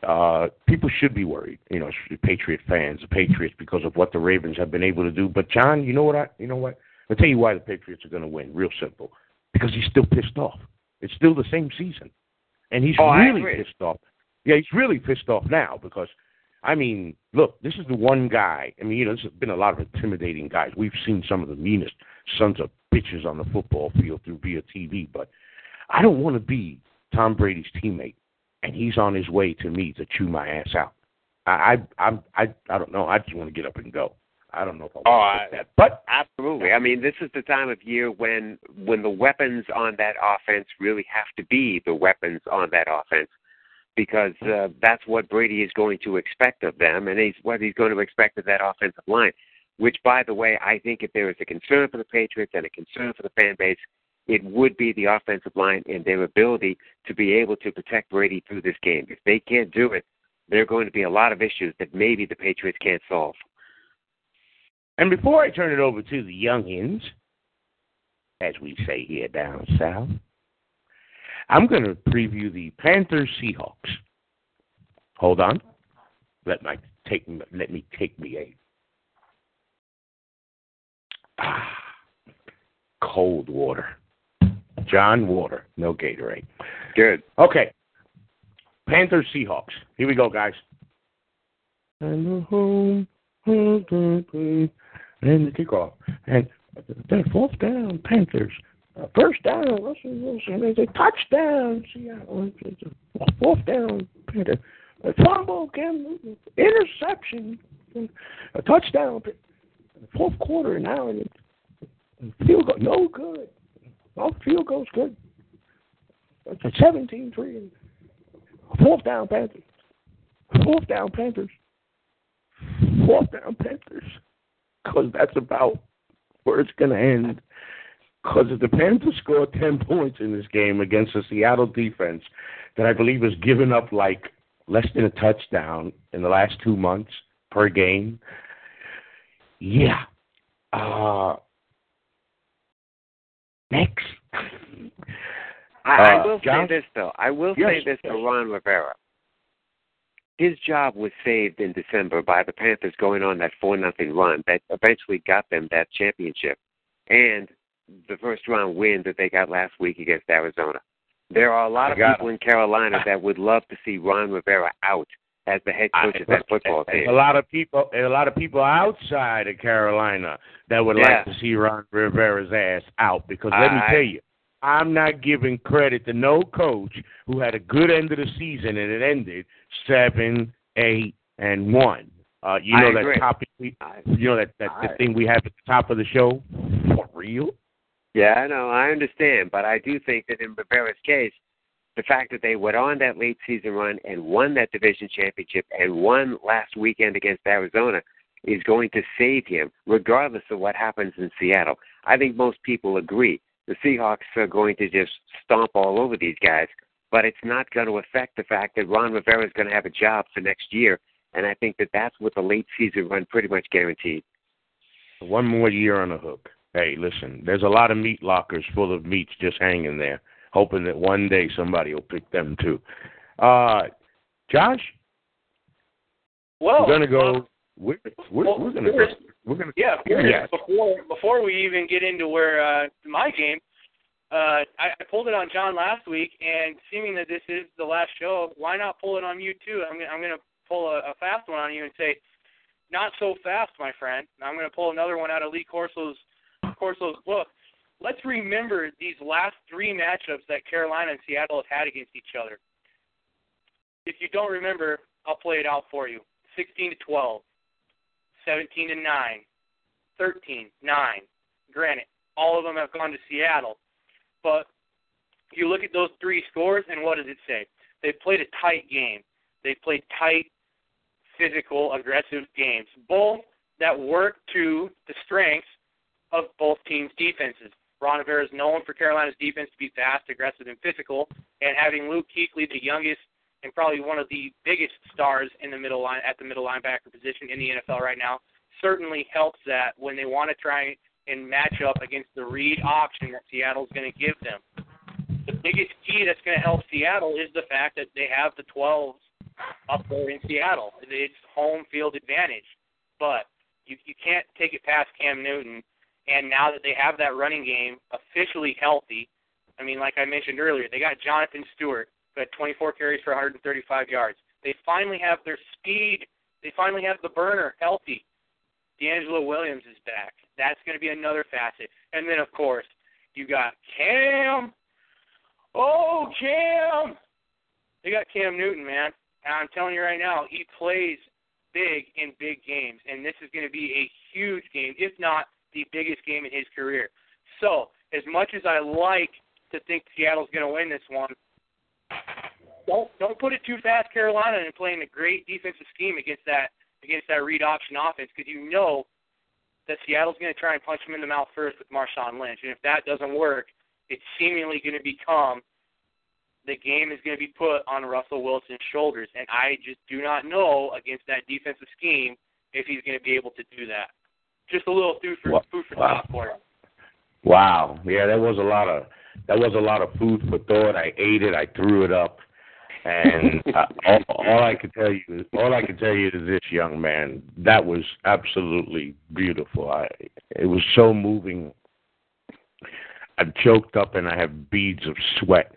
Uh, people should be worried, you know, Patriot fans, the Patriots, because of what the Ravens have been able to do. But John, you know what? I, you know what? I'll tell you why the Patriots are going to win. Real simple, because he's still pissed off. It's still the same season, and he's oh, really pissed off. Yeah, he's really pissed off now because, I mean, look, this is the one guy. I mean, you know, there's been a lot of intimidating guys. We've seen some of the meanest sons of bitches on the football field through via TV, but I don't want to be Tom Brady's teammate and he's on his way to me to chew my ass out. I I I I, don't know. I just want to get up and go. I don't know if I oh, want to oh, that, but absolutely. I mean, this is the time of year when when the weapons on that offense really have to be the weapons on that offense, because uh, that's what Brady is going to expect of them, and he's what he's going to expect of that offensive line. Which, by the way, I think if there is a concern for the Patriots and a concern for the fan base, it would be the offensive line and their ability to be able to protect Brady through this game. If they can't do it, there are going to be a lot of issues that maybe the Patriots can't solve. And before I turn it over to the youngins, as we say here down south, I'm going to preview the Panthers Seahawks. Hold on. Let my take let me take me a ah, cold water. John Water, no Gatorade. Good. Okay. Panthers Seahawks. Here we go, guys. And the home, and the kickoff. And then fourth down, Panthers. First down, Russell Wilson. There's a touchdown. Seattle. Fourth down. A fumble, interception, a touchdown. Fourth quarter now, and field goal, no good. Well, field goal's good. It's a 17 3. Fourth down Panthers. Fourth down Panthers. Fourth down Panthers. Because that's about where it's going to end. Because if the Panthers score 10 points in this game against the Seattle defense that I believe has given up like less than a touchdown in the last two months per game, yeah. Uh, next. I will John? say this though. I will Yes, say this yes. to Ron Rivera. His job was saved in December by the Panthers going on that four nothing run that eventually got them that championship, and the first round win that they got last week against Arizona. There are a lot I of people in Carolina that would love to see Ron Rivera out as the head coach I- of that football team. a lot of people, a lot of people outside of Carolina that would Yeah. like to see Ron Rivera's ass out. Because let me tell you, I'm not giving credit to no coach who had a good end of the season and it ended seven, eight, and one. Uh, you I know agree. that topic, we, I- you know that that the thing we have at the top of the show. For real? Yeah, know, I understand, but I do think that in Rivera's case, the fact that they went on that late season run and won that division championship and won last weekend against Arizona is going to save him, regardless of what happens in Seattle. I think most people agree. The Seahawks are going to just stomp all over these guys, but it's not going to affect the fact that Ron Rivera is going to have a job for next year, and I think that that's what the late season run pretty much guaranteed. One more year on the hook. Hey, listen, there's a lot of meat lockers full of meats just hanging there, hoping that one day somebody will pick them too. Uh, Josh, Well, we're gonna go. well, We're we're, well, we're gonna go. We're gonna. Yeah, Yeah. before before we even get into where uh, my game, uh, I, I pulled it on John last week, and seeming that this is the last show, why not pull it on you too? I'm gonna, I'm going to pull a, a fast one on you and say, not so fast, my friend. I'm going to pull another one out of Lee Corso's Corso's book. Let's remember these last three matchups that Carolina and Seattle have had against each other. If you don't remember, I'll play it out for you. 16 to 12, 17 to 9, 13, 9. Granted, all of them have gone to Seattle. But you look at those three scores, and what does it say? They played a tight game. They played tight, physical, aggressive games, both that work to the strengths of both teams' defenses. Ron Rivera is known for Carolina's defense to be fast, aggressive, and physical, and having Luke Kuechly, the youngest and probably one of the biggest stars in the middle line at the middle linebacker position in the NFL right now, certainly helps that when they want to try and match up against the read option that Seattle's going to give them. The biggest key that's going to help Seattle is the fact that they have the 12s up there in Seattle. It's home field advantage, but you you can't take it past Cam Newton. And now that they have that running game officially healthy, I mean, like I mentioned earlier, they got Jonathan Stewart who had 24 carries for 135 yards. They finally have their speed. They finally have the burner healthy. DeAngelo Williams is back. That's going to be another facet. And then, of course, you got Cam. Oh, Cam! They got Cam Newton, man. And I'm telling you right now, he plays big in big games. And this is going to be a huge game, if not the biggest game in his career. So, as much as I like to think Seattle's going to win this one, don't don't put it too fast, Carolina, and playing a great defensive scheme against that against that read option offense because you know that Seattle's going to try and punch him in the mouth first with Marshawn Lynch, and if that doesn't work, it's seemingly going to become the game is going to be put on Russell Wilson's shoulders, and I just do not know against that defensive scheme if he's going to be able to do that. Just a little food for Wow. food for Wow. thought for him. Wow. Yeah, that was a lot of that was a lot of food for thought. I ate it. I threw it up. And uh, all, all I can tell you, all I can tell you is this, young man, that was absolutely beautiful. I, it was so moving. I'm choked up and I have beads of sweat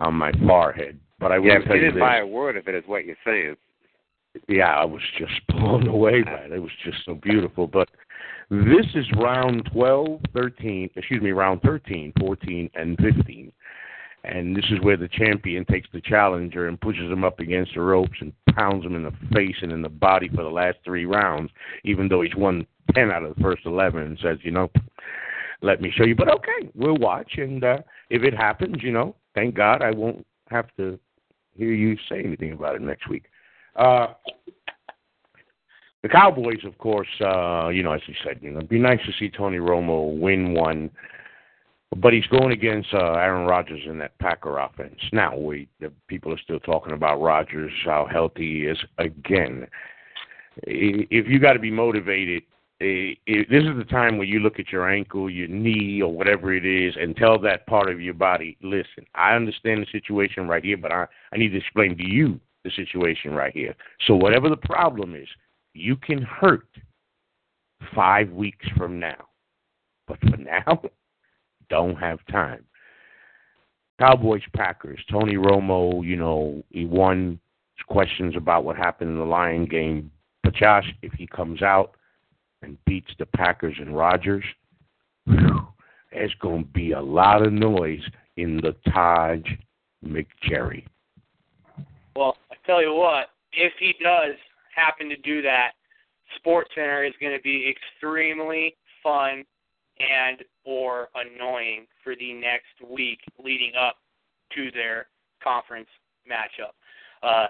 on my forehead. But I will Yeah, tell but you you didn't this. buy a word of it, is what you're saying. yeah, I was just blown away by it. It was just so beautiful. But this is round 12, 13, excuse me, round 13, 14, and 15. And this is where the champion takes the challenger and pushes him up against the ropes and pounds him in the face and in the body for the last three rounds, even though he's won 10 out of the first 11 and says, you know, let me show you. But okay, we'll watch. And uh, if it happens, you know, thank God I won't have to hear you say anything about it next week. Uh, the Cowboys, of course, uh, you know, as you said, you know, it'd be nice to see Tony Romo win one, but he's going against uh, Aaron Rodgers in that Packer offense. Now, we the people are still talking about Rodgers, how healthy he is. Again, if you got to be motivated this is the time where you look at your ankle, your knee, or whatever it is, and tell that part of your body, listen, I understand the situation right here, but I, I need to explain to you the situation right here. So whatever the problem is, you can hurt five weeks from now. But for now, don't have time. Cowboys Packers. Tony Romo, you know, he won questions about what happened in the Lion game. But Josh, if he comes out and beats the Packers and Rodgers, there's going to be a lot of noise in the Taj McJerry. Well, I tell you what, if he does happen to do that, Sports Center is going to be extremely fun and or annoying for the next week leading up to their conference matchup. Uh,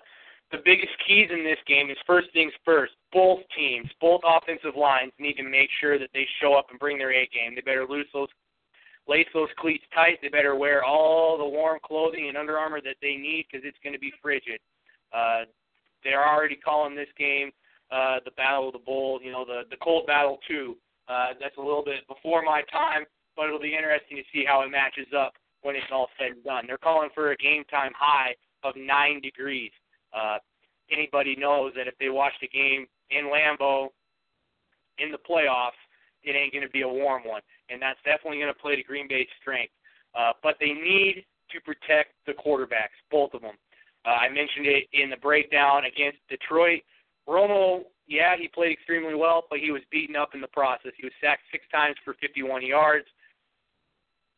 the biggest keys in this game is first things first. Both teams, both offensive lines need to make sure that they show up and bring their A game. They better loose those, lace those cleats tight. They better wear all the warm clothing and Under Armour that they need because it's going to be frigid. Uh, they're already calling this game uh, the Battle of the Bulls, you know, the the Cold Battle Two. Uh, that's a little bit before my time, but it'll be interesting to see how it matches up when it's all said and done. They're calling for a game time high of nine degrees. Uh, anybody knows that if they watched a game in Lambeau in the playoffs, it ain't going to be a warm one, and that's definitely going to play to Green Bay's strength. Uh, but they need to protect the quarterbacks, both of them. Uh, I mentioned it in the breakdown against Detroit. Romo, yeah, he played extremely well, but he was beaten up in the process. He was sacked six times for 51 yards.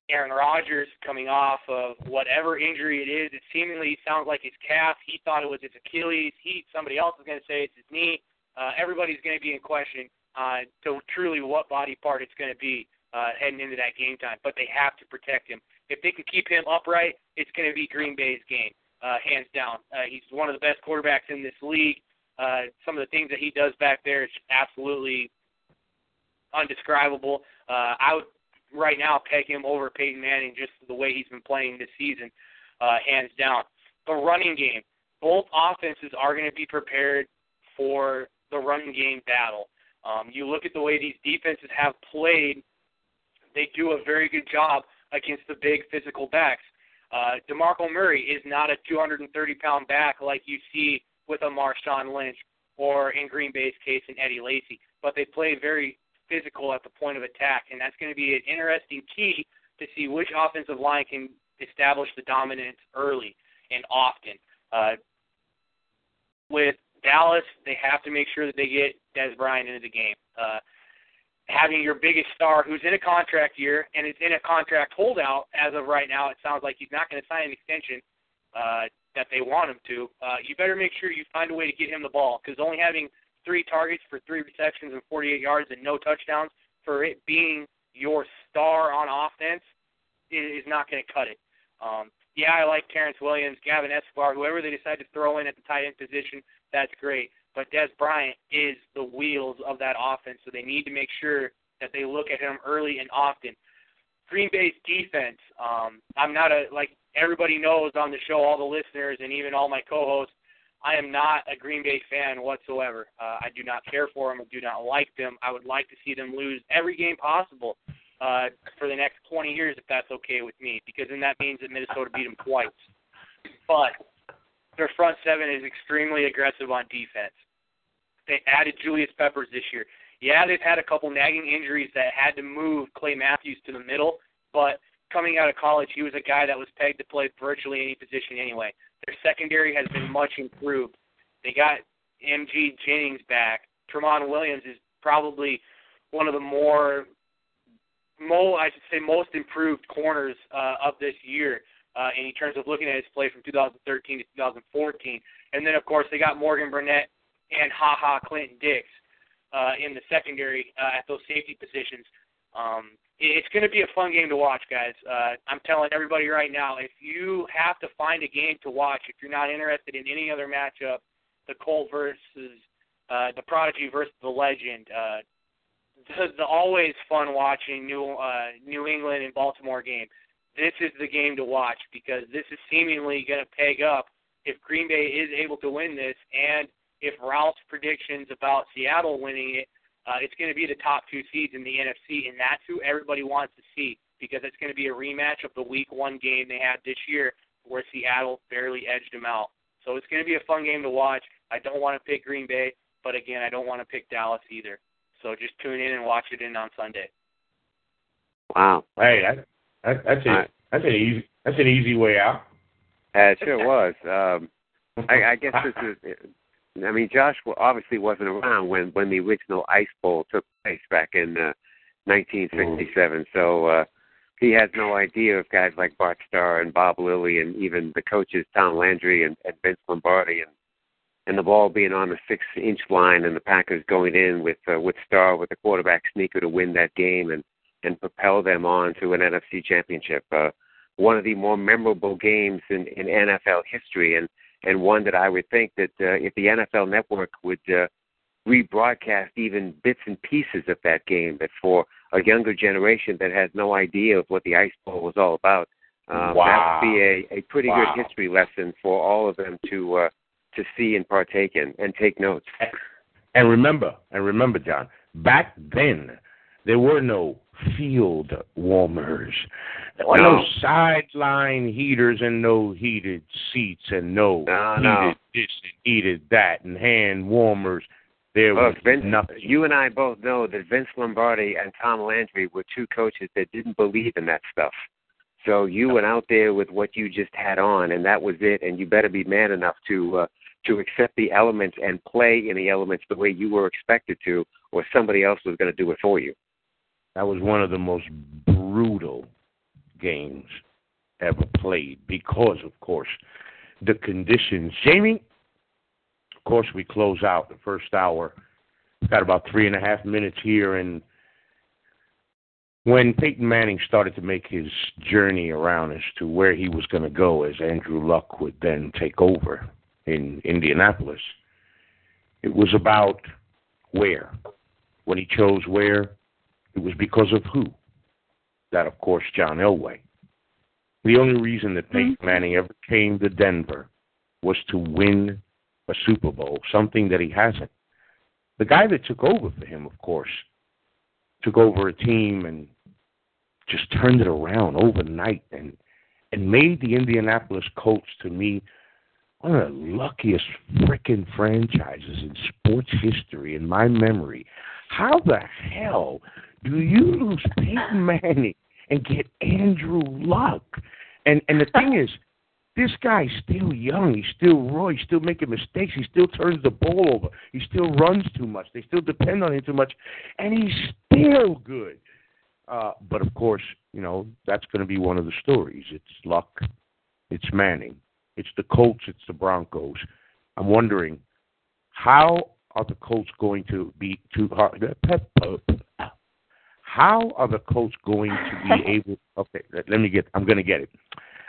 Aaron Rodgers coming off of whatever injury it is, it seemingly sounds like his calf. He thought it was his Achilles. He somebody else is going to say it's his knee. Uh, everybody's going to be in question uh, to truly what body part it's going to be uh, heading into that game time. But they have to protect him. If they can keep him upright, it's going to be Green Bay's game, uh, hands down. Uh, he's one of the best quarterbacks in this league. Uh, some of the things that he does back there is absolutely undescribable. Uh, I would right now peg him over Peyton Manning just the way he's been playing this season, uh, hands down. The running game. Both offenses are going to be prepared for the running game battle. Um, you look at the way these defenses have played, they do a very good job against the big physical backs. Uh, DeMarco Murray is not a 230 pound back like you see with a Marshawn Lynch or in Green Bay's case an Eddie Lacy, but they play very physical at the point of attack, and that's going to be an interesting key to see which offensive line can establish the dominance early and often. Uh, with Dallas, they have to make sure that they get Dez Bryant into the game. Uh, having your biggest star who's in a contract year and is in a contract holdout as of right now, it sounds like he's not going to sign an extension uh, that they want him to. Uh, you better make sure you find a way to get him the ball because only having three targets for three receptions and 48 yards and no touchdowns for it being your star on offense is not going to cut it. Um, yeah, I like Terrance Williams, Gavin Escobar, whoever they decide to throw in at the tight end position, that's great. But Dez Bryant is the wheels of that offense, so they need to make sure that they look at him early and often. Green Bay's defense, um, I'm not a like everybody knows on the show, all the listeners and even all my co-hosts, I am not a Green Bay fan whatsoever. Uh, I do not care for them. I do not like them. I would like to see them lose every game possible uh, for the next 20 years, if that's okay with me, because then that means that Minnesota beat them twice. But their front seven is extremely aggressive on defense. They added Julius Peppers this year. Yeah, they've had a couple nagging injuries that had to move Clay Matthews to the middle, but coming out of college, he was a guy that was pegged to play virtually any position anyway. Their secondary has been much improved. They got MG Jennings back. Tramon Williams is probably one of the more, mo I should say, most improved corners uh, of this year uh, in terms of looking at his play from 2013 to 2014. And then, of course, they got Morgan Burnett and Ha Ha Clinton Dix uh, in the secondary uh, at those safety positions. Um, it's going to be a fun game to watch, guys. Uh, I'm telling everybody right now, if you have to find a game to watch, if you're not interested in any other matchup, the Colt versus uh, the Prodigy versus the Legend, uh, the, the always fun watching New uh, New England and Baltimore game. This is the game to watch because this is seemingly going to peg up if Green Bay is able to win this, and if Ralph's predictions about Seattle winning it uh, it's going to be the top two seeds in the NFC, and that's who everybody wants to see because it's going to be a rematch of the Week One game they had this year, where Seattle barely edged them out. So it's going to be a fun game to watch. I don't want to pick Green Bay, but again, I don't want to pick Dallas either. So just tune in and watch it in on Sunday. Wow. Hey, that, that, that's it. That's an easy. That's an easy way out. Uh, it sure was. Um, I, I guess this is. I mean, Josh obviously wasn't around when when the original Ice Bowl took place back in uh, 1967. So uh, he has no idea of guys like Bart Starr and Bob Lilly and even the coaches Tom Landry and, and Vince Lombardi and and the ball being on the six inch line and the Packers going in with uh, with Starr with the quarterback sneaker to win that game and and propel them on to an NFC championship. Uh, one of the more memorable games in, in NFL history and and one that I would think that uh, if the NFL network would uh, rebroadcast even bits and pieces of that game, that for a younger generation that has no idea of what the Ice Bowl was all about, um, wow. that would be a, a pretty wow. good history lesson for all of them to uh, to see and partake in and take notes. And remember, and remember, John, back then there were no field warmers. There were no, No. sideline heaters and no heated seats and no, No, heated no. this and heated that and hand warmers. There was Vince, nothing. you and I both know that Vince Lombardi and Tom Landry were two coaches that didn't believe in that stuff. So you went out there with what you just had on, and that was it. And you better be man enough to uh, to accept the elements and play in the elements the way you were expected to, or somebody else was going to do it for you. That was one of the most brutal games ever played because, of course, the conditions. Jamie, of course, we close out the first hour. Got about three and a half minutes here, and when Peyton Manning started to make his journey around as to where he was going to go, as Andrew Luck would then take over in Indianapolis, it was about where. When he chose where, it was because of who? That, of course, John Elway. The only reason that Peyton mm-hmm. Manning ever came to Denver was to win a Super Bowl, something that he hasn't. The guy that took over for him, of course, took over a team and just turned it around overnight and and made the Indianapolis Colts to me one of the luckiest frickin' franchises in sports history in my memory. How the hell do you lose Peyton Manning and get Andrew Luck? And and the thing is, this guy's still young. He's still raw. He's still making mistakes. He still turns the ball over. He still runs too much. They still depend on him too much, and he's still good. Uh, but of course, you know that's going to be one of the stories. It's Luck. It's Manning. It's the Colts. It's the Broncos. I'm wondering how are the Colts going to be too hard? How are the Colts going to be able? Okay, let, let me get. I'm going to get it.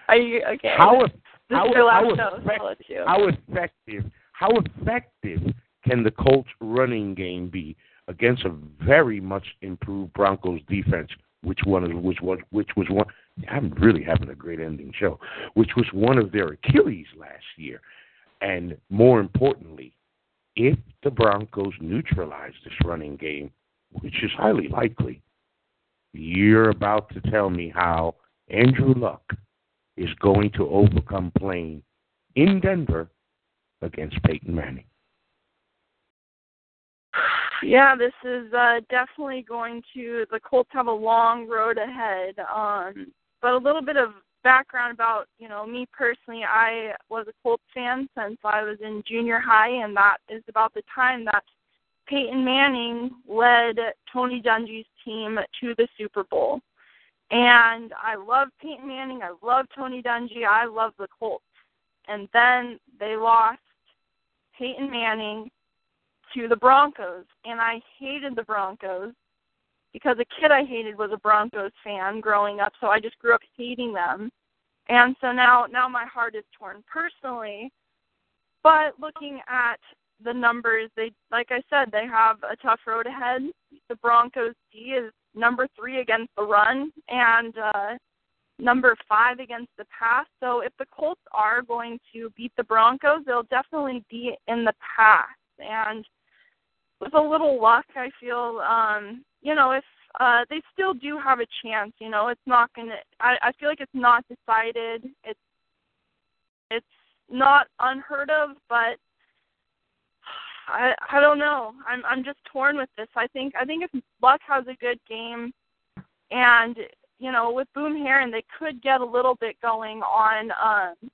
Are you okay? How this how, is your last how, show, effect- I'll let you. how effective how effective can the Colts running game be against a very much improved Broncos defense, which one of which was which was one I'm really having a great ending show, which was one of their Achilles last year. And more importantly, if the Broncos neutralize this running game, which is highly likely, you're about to tell me how Andrew Luck is going to overcome playing in Denver against Peyton Manning. Yeah, this is uh, definitely going to. The Colts have a long road ahead. Um, but a little bit of background about you know me personally. I was a Colts fan since I was in junior high, and that is about the time that Peyton Manning led Tony Dungy's team to the Super Bowl. And I love Peyton Manning. I love Tony Dungy. I love the Colts. And then they lost Peyton Manning to the Broncos, and I hated the Broncos because a kid I hated was a Broncos fan growing up, so I just grew up hating them. And so now now my heart is torn personally. But looking at the numbers, they like I said, they have a tough road ahead. The Broncos D is number 3 against the run and uh number 5 against the pass. So if the Colts are going to beat the Broncos, they'll definitely be in the pass. And with a little luck, I feel um, you know if uh, they still do have a chance. You know, it's not gonna. I, I feel like it's not decided. It's it's not unheard of, but I I don't know. I'm I'm just torn with this. I think I think if Luck has a good game, and you know with Boom Herron they could get a little bit going on um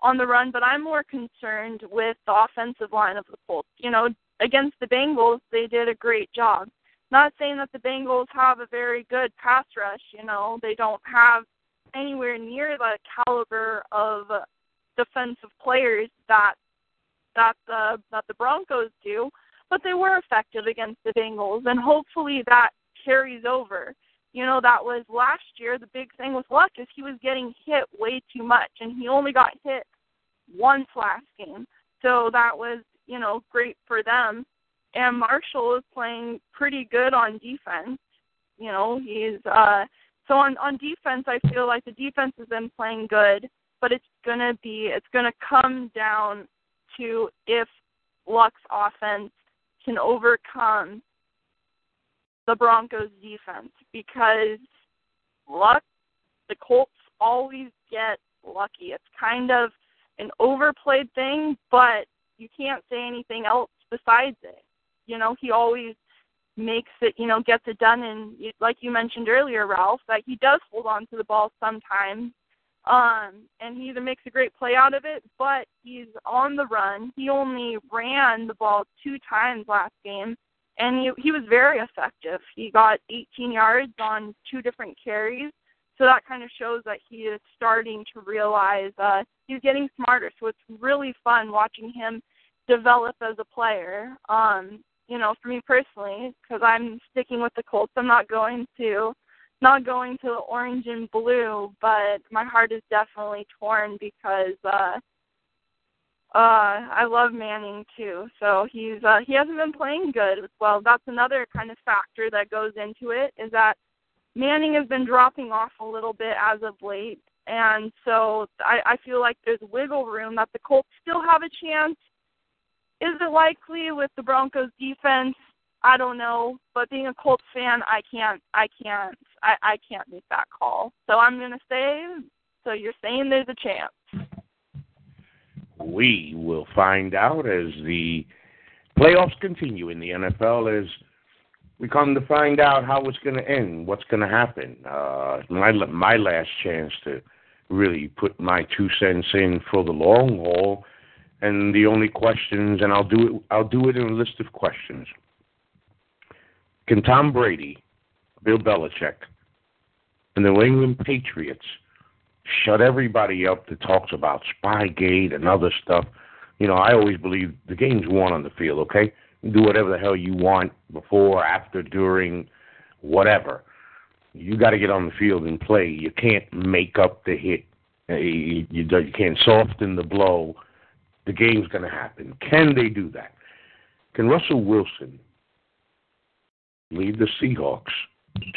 on the run, but I'm more concerned with the offensive line of the Colts. You know, against the Bengals they did a great job. Not saying that the Bengals have a very good pass rush. You know, they don't have anywhere near the caliber of defensive players that that the that the Broncos do, but they were effective against the Bengals, and hopefully that carries over. You know, that was last year. The big thing with Luck is he was getting hit way too much, and he only got hit once last game. So that was, you know, great for them. And Marshall is playing pretty good on defense. You know, he's uh so on on defense I feel like the defense has been playing good, but it's gonna be it's gonna come down to if Luck's offense can overcome the Broncos defense because Luck the Colts always get lucky. It's kind of an overplayed thing, but you can't say anything else besides it. You know, he always makes it, you know, gets it done and like you mentioned earlier, Ralph, that he does hold on to the ball sometimes um, and he either makes a great play out of it, but he's on the run. He only ran the ball two times last game, and he he was very effective. He got 18 yards on two different carries, so that kind of shows that he is starting to realize uh, he's getting smarter. So it's really fun watching him develop as a player. Um, you know, for me personally, because I'm sticking with the Colts, I'm not going to not going to the orange and blue, but my heart is definitely torn because uh uh I love Manning too. So he's uh he hasn't been playing good. Well, that's another kind of factor that goes into it is that Manning has been dropping off a little bit as of late. And so I, I feel like there's wiggle room that the Colts still have a chance. Is it likely with the Broncos defense? I don't know, but being a Colts fan, I can't, I can't, I, I can't make that call. So I'm gonna say. So you're saying there's a chance. We will find out as the playoffs continue in the NFL. As we come to find out how it's going to end, what's going to happen. Uh, my my last chance to really put my two cents in for the long haul, and the only questions, and I'll do it. I'll do it in a list of questions. Can Tom Brady, Bill Belichick, and the New England Patriots shut everybody up that talks about Spygate and other stuff? You know, I always believe the game's won on the field, okay? do whatever the hell you want before, after, during, whatever. You got to get on the field and play. You can't make up the hit. Uh, you, you, you can't soften the blow. The game's going to happen. Can they do that? Can Russell Wilson lead the Seahawks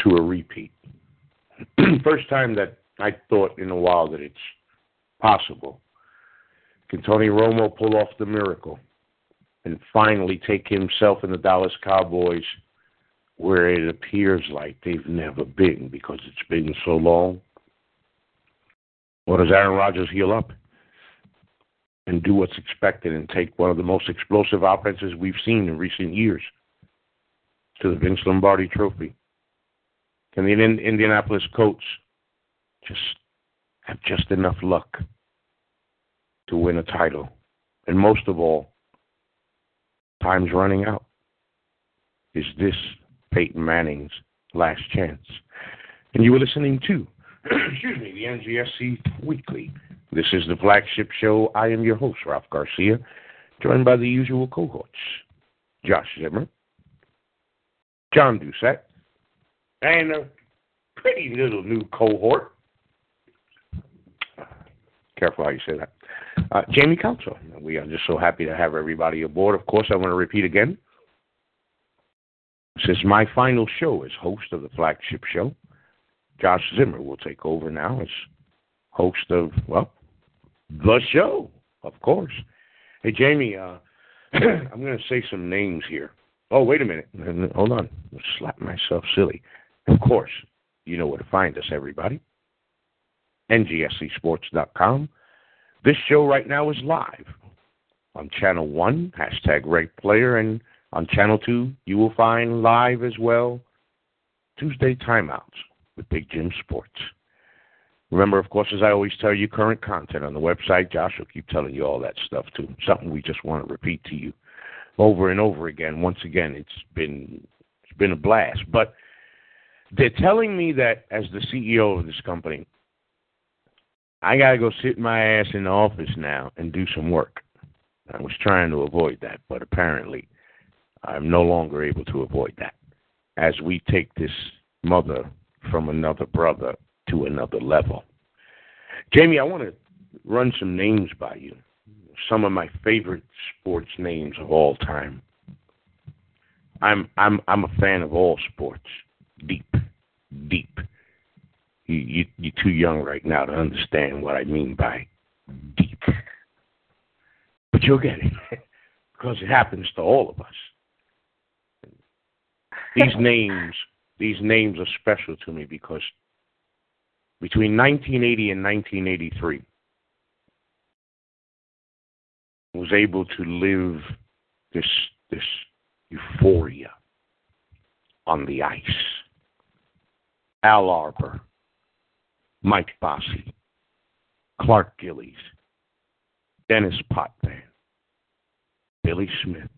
to a repeat. First time that I thought in a while that it's possible. Can Tony Romo pull off the miracle and finally take himself and the Dallas Cowboys where it appears like they've never been because it's been so long? Or does Aaron Rodgers heal up and do what's expected and take one of the most explosive offenses we've seen in recent years to the Vince Lombardi Trophy? Can the Indianapolis Colts just have just enough luck to win a title? And most of all, time's running out. Is this Peyton Manning's last chance? And you were listening to, excuse me, the NGSC Weekly. This is the flagship show. I am your host, Ralph Garcia, joined by the usual cohorts Josh Zimmer, John Doucette, and a pretty little new cohort. Careful how you say that. Uh, Jamie Council. We are just so happy to have everybody aboard. Of course, I want to repeat again. This is my final show as host of the flagship show. Josh Zimmer will take over now as host of, well, the show, of course. Hey, Jamie, uh, I'm going to say some names here Oh, wait a minute. Hold on. I'm slap myself silly. Of course, you know where to find us, everybody. NGSCSports.com. This show right now is live on Channel 1, hashtag Reg Player, and on Channel 2, you will find live as well Tuesday Timeouts with Big Jim Sports. Remember, of course, as I always tell you, current content on the website. Josh will keep telling you all that stuff too. Something we just want to repeat to you over and over again. Once again, it's been it's been a blast. But they're telling me that as the CEO of this company, I got to go sit my ass in the office now and do some work. I was trying to avoid that, but apparently I'm no longer able to avoid that as we take this mother from another brother to another level. Jamie, I want to run some names by you. Some of my favorite sports names of all time. I'm I'm I'm a fan of all sports. Deep, deep. You you you're too young right now to understand what I mean by deep, but you'll get it because it happens to all of us. These names these names are special to me because between 1980 and 1983 was able to live this this euphoria on the ice. Al Arbour, Mike Bossy, Clark Gillies, Dennis Potvin, Billy Smith,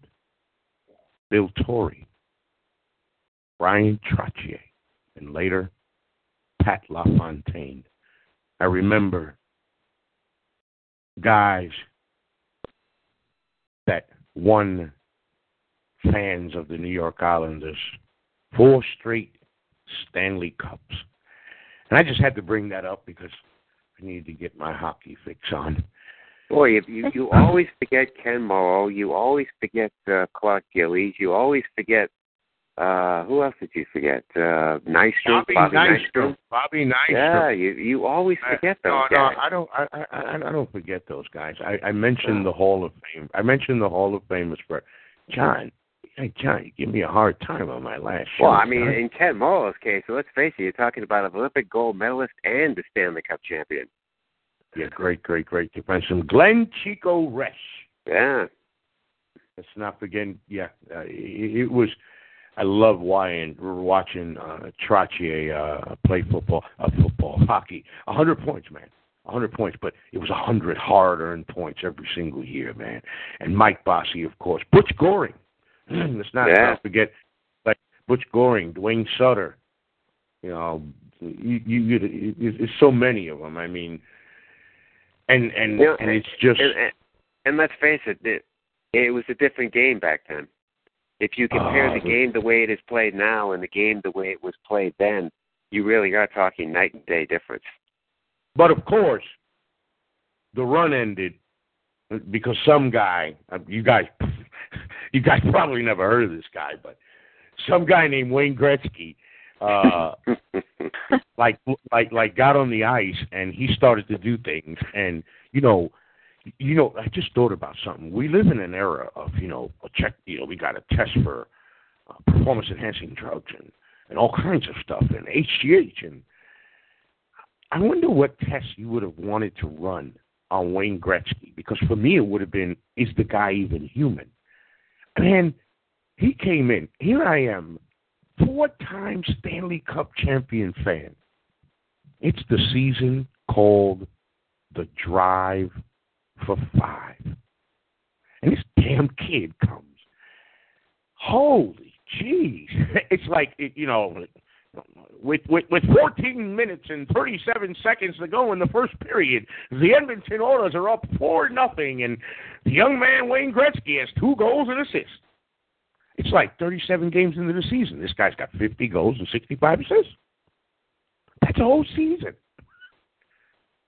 Bill Torrey, Bryan Trottier, and later Pat LaFontaine. I remember guys won fans of the New York Islanders four straight Stanley Cups. And I just had to bring that up because I needed to get my hockey fix on. Boy, you you, you always forget Ken Morrow. You always forget uh, Clark Gillies. You always forget uh, who else did you forget? Uh, Nystrom, Bobby, Bobby Nystrom. Nystrom. Bobby Nystrom. Yeah, you you always forget I, those no, guys. No, I don't. I, I I don't forget those guys. I, I mentioned the Hall of Fame. I mentioned the Hall of Famers for John. Hey, John, you give me a hard time on my last show. Well, I mean, John. in Ken Morrow's case, let's face it, you're talking about an Olympic gold medalist and the Stanley Cup champion. yeah, great, great, great defenseman, Glenn Chico Resch. Yeah. Let's not forget. Yeah, uh, it, it was. I love watching watching uh, Trottier uh, play football, uh, football, hockey. A hundred points, man. A hundred points, but it was a hundred hard-earned points every single year, man. And Mike Bossy, of course. Butch Goring. Let's not, Yeah. forget, like Butch Goring, Duane Sutter. You know, you, you, you there's so many of them. I mean, and and You know, and it's just And, and, and let's face it, it, it was a different game back then. If you compare the the- game the way it is played now and the game the way it was played then, you really are talking night and day difference. But of course, the run ended because some guy, uh, you guys, you guys probably never heard of this guy, but some guy named Wayne Gretzky, uh, like, like, like, got on the ice and he started to do things, and you know, you know, I just thought about something. We live in an era of, you know, a check, you know, we got a test for uh, performance enhancing drugs and and all kinds of stuff and HGH and I wonder what tests you would have wanted to run on Wayne Gretzky because for me it would have been is the guy even human? And he came in. Here I am, four-time Stanley Cup champion fan. It's the season called the Drive for Five, and this damn kid comes. Holy jeez! It's like it, you know with, with with 14 minutes and 37 seconds to go in the first period, the Edmonton Oilers are up four nothing, and the young man Wayne Gretzky has two goals and assists. It's like 37 games into the season. This guy's got 50 goals and 65 assists. That's a whole season.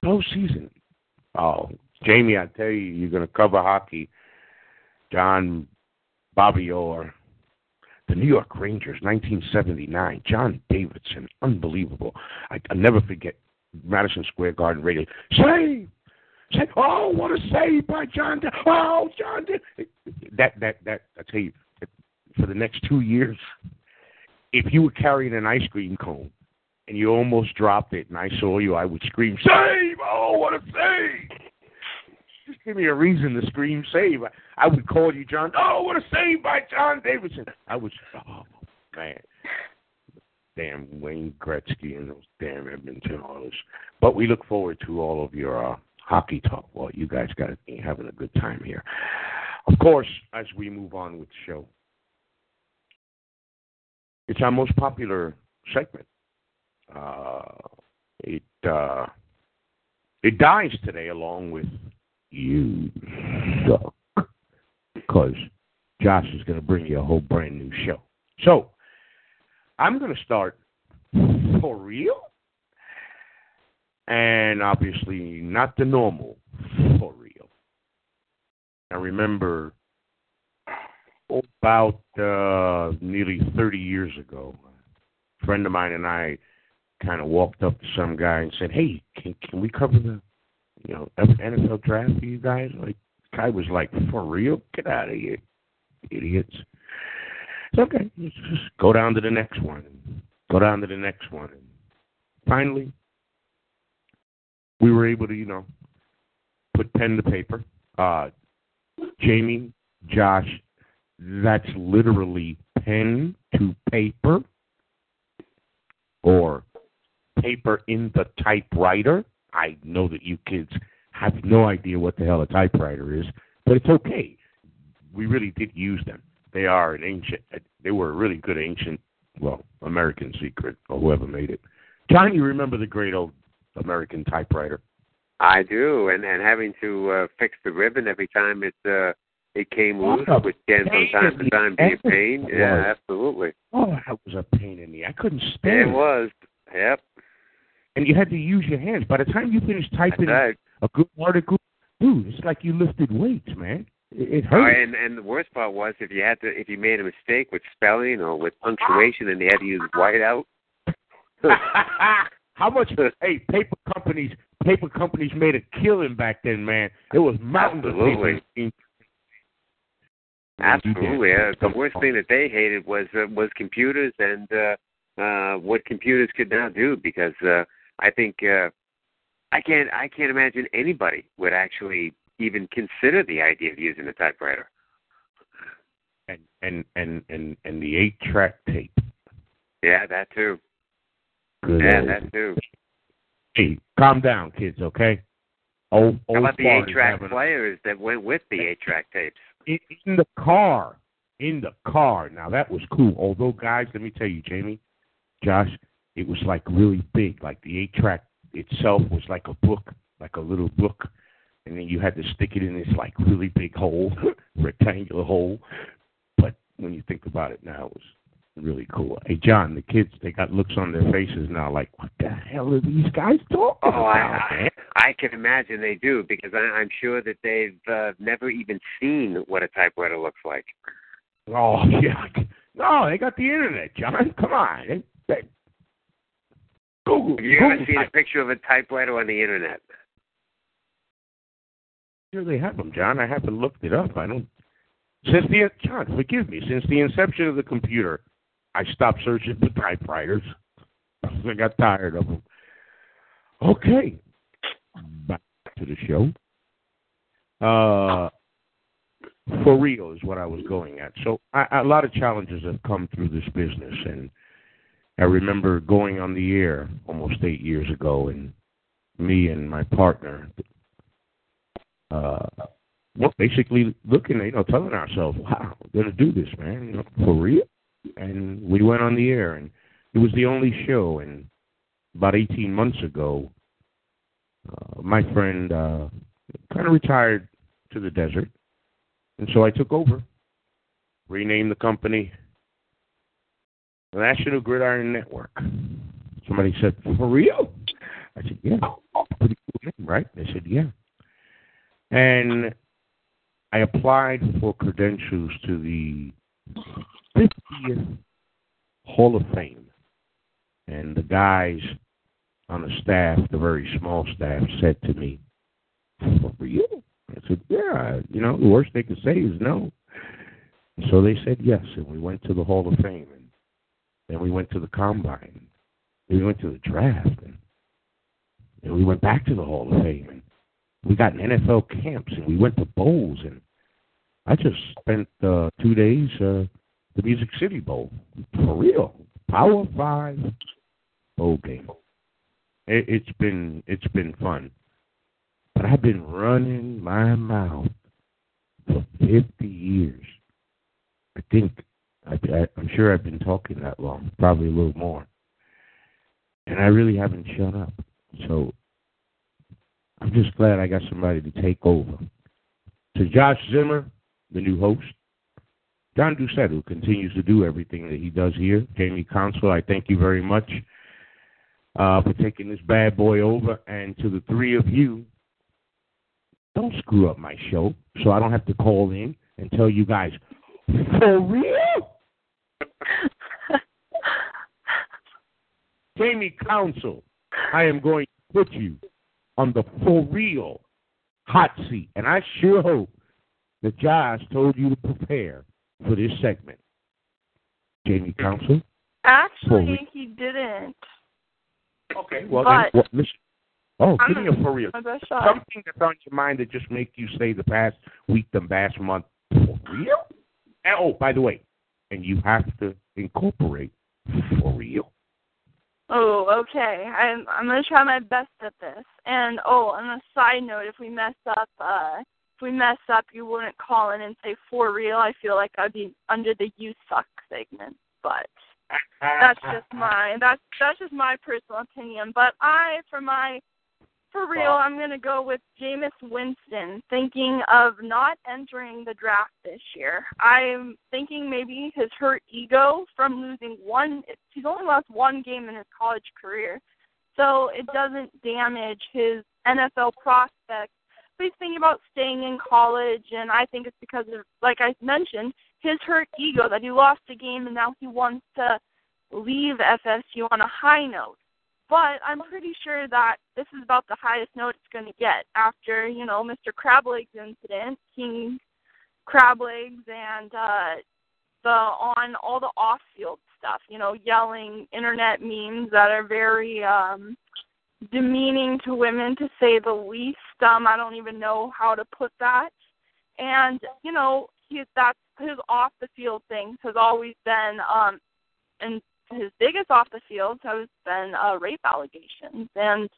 Whole season. Oh, Jamie, I tell you, you're going to cover hockey. John Bobby Orr, the New York Rangers, 1979. John Davidson, unbelievable. I, I'll never forget Madison Square Garden radio. Save! Save! Oh, what a save by John! Da- oh, John! Da- that that that I tell you, for the next two years, if you were carrying an ice cream cone and you almost dropped it and I saw you, I would scream, Save! Oh, what a save! Just give me a reason to scream save. I would call you John. Oh, what a save by John Davidson. I was, oh, man. Damn Wayne Gretzky and those damn Edmonton Oilers. But we look forward to all of your uh, hockey talk. Well, you guys got to be having a good time here. Of course, as we move on with the show, it's our most popular segment. Uh, it uh, it dies today along with you suck because Josh is going to bring you a whole brand new show. So I'm going to start for real, and obviously not the normal for real. I remember about uh, nearly 30 years ago, a friend of mine and I kind of walked up to some guy and said, "Hey, can can we cover the you know NFL draft for you guys?" Like, guy was like, "For real? Get out of here, idiots!" It's okay. Let's just go down to the next one. Go down to the next one. And finally, we were able to, you know, put pen to paper. Uh, Jamie, Josh, that's literally pen to paper or paper in the typewriter. I know that you kids have no idea what the hell a typewriter is, but it's okay. We really did use them. They are an ancient. They were a really good ancient, well, American secret or whoever made it. John, you remember the great old American typewriter? I do, and and having to uh, fix the ribbon every time it uh, it came loose, Oh, which can from time to time be a pain. Yeah, absolutely. Oh, that was a pain in the. I couldn't stand It stand was. Yep. And you had to use your hands. By the time you finished typing a good article, dude, it's like you lifted weights, man. It, it hurt. and and the worst part was if you had to if you made a mistake with spelling or with punctuation and you had to use whiteout. How much? Hey, paper companies, paper companies made a killing back then, man. It was mountains of Absolutely. paper. Absolutely. Uh, the worst thing that they hated was uh, was computers and uh, uh, what computers could now do because uh, I think uh, I can't I can't imagine anybody would actually even consider the idea of using a typewriter. And and and and and the eight track tape. Yeah, that too. Good Yeah, old- that too. Hey, calm down, kids. Okay. Old, How old about the eight track players that went with the eight track tapes? in, in the car. In the car. Now that was cool. Although, guys, let me tell you, Jamie, Josh, it was like really big. Like the eight track itself was like a book, like a little book, and then you had to stick it in this like really big hole, rectangular hole. But when you think about it now, it was really cool. Hey, John, the kids they got looks on their faces now, like what the hell are these guys talking Oh, about, I? I I can imagine they do because I, I'm sure that they've uh, never even seen what a typewriter looks like. Oh yeah. No, they got the internet, John. Come on. They, they, Google. Have you ever Google seen a picture of a typewriter on the internet? Here they have them, John. I haven't looked it up. I don't. Since the John, forgive me. Since the inception of the computer, I stopped searching for typewriters. I got tired of them. Okay, back to the show. Uh, for real is what I was going at. So I, a lot of challenges have come through this business, and I remember going on the air almost eight years ago, and me and my partner, uh, basically looking, you know, telling ourselves, "Wow, we're gonna do this, man, you know, for real." And we went on the air, and it was the only show. And about 18 months ago, uh, my friend uh, kind of retired to the desert, and so I took over, renamed the company National Gridiron Network. Somebody said, "For real?" I said, "Yeah, pretty cool name, right?" They said, "Yeah." And I applied for credentials to the 50th Hall of Fame. And the guys on the staff, the very small staff, said to me, For real? I said, Yeah, you know, the worst they could say is no. So they said yes, and we went to the Hall of Fame, then we went to the Combine, we went to the draft, and, and we went back to the Hall of Fame, and we got in NFL camps, and we went to bowls, and I just spent uh, two days uh, the Music City Bowl for real, Power Five bowl game. It, it's been it's been fun, but I've been running my mouth for fifty years. I think I, I, I'm sure I've been talking that long, probably a little more, and I really haven't shut up. So I'm just glad I got somebody to take over. To Josh Zimmer, the new host, John Doucette, who continues to do everything that he does here, Jamie Council, I thank you very much uh, for taking this bad boy over, and to the three of you, don't screw up my show so I don't have to call in and tell you guys for real? Jamie Council, I am going to put you on the for real hot seat. And I sure hope that Josh told you to prepare for this segment. Jamie Council? Actually, he didn't. Okay, well, but then, well, listen. Oh, I'm give me a for real. my best shot. Something that's on your mind that just make you say the past week, the past month, for real? And, oh, by the way, and you have to incorporate for real. Oh, okay. I'm I'm gonna try my best at this. And oh, on a side note, if we mess up, uh, if we mess up, you wouldn't call in and say for real. I feel like I'd be under the "you suck" segment, but that's just my that's that's just my personal opinion. But I, for my for real, I'm gonna go with Jameis Winston, thinking of not entering the draft this year. I'm thinking maybe his hurt ego from losing one. He's only lost one game in his college career, so it doesn't damage his NFL prospects. But he's thinking about staying in college, and I think it's because of, like I mentioned, his hurt ego that he lost a game and now he wants to leave FSU on a high note but I'm pretty sure that this is about the highest note it's going to get after, you know, Mr. Crablegs incident, King Crablegs, and uh, the on all the off-field stuff, you know, yelling internet memes that are very um, demeaning to women, to say the least. Um, I don't even know how to put that. And you know, he that's his off-the-field things has always been um, and his biggest off the field has been uh, rape allegations. And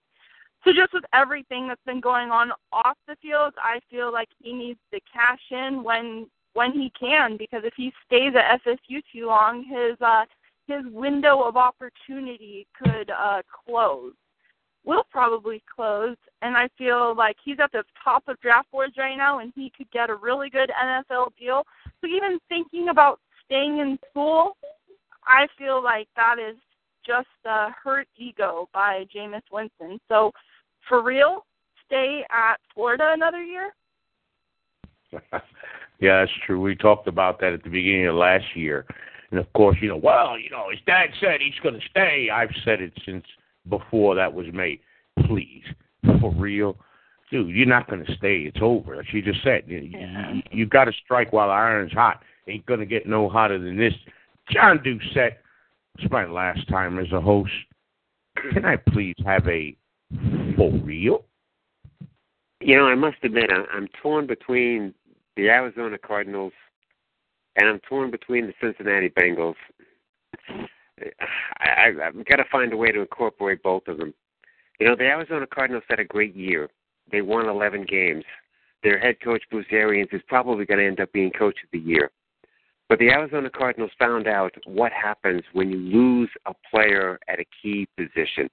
so, just with everything that's been going on off the field, I feel like he needs to cash in when when he can, because if he stays at FSU too long, his uh, his window of opportunity could uh, close. Will probably close, and I feel like he's at the top of draft boards right now, and he could get a really good NFL deal. So even thinking about staying in school I feel like that is just a hurt ego by Jameis Winston. So, for real, stay at Florida another year. yeah, that's true. We talked about that at the beginning of last year, and of course, you know, well, you know, his dad said he's going to stay. I've said it since before that was made. Please, for real. Dude, you're not going to stay. It's over. Like she just said, you, Yeah. you, you got to strike while the iron's hot. Ain't going to get no hotter than this. John Doucette, it's my last time as a host. Can I please have a for real? You know, I must admit, I'm torn between the Arizona Cardinals and I'm torn between the Cincinnati Bengals. I, I've got to find a way to incorporate both of them. You know, the Arizona Cardinals had a great year. They won 11 games. Their head coach, Bruce Arians, is probably going to end up being coach of the year. But the Arizona Cardinals found out what happens when you lose a player at a key position.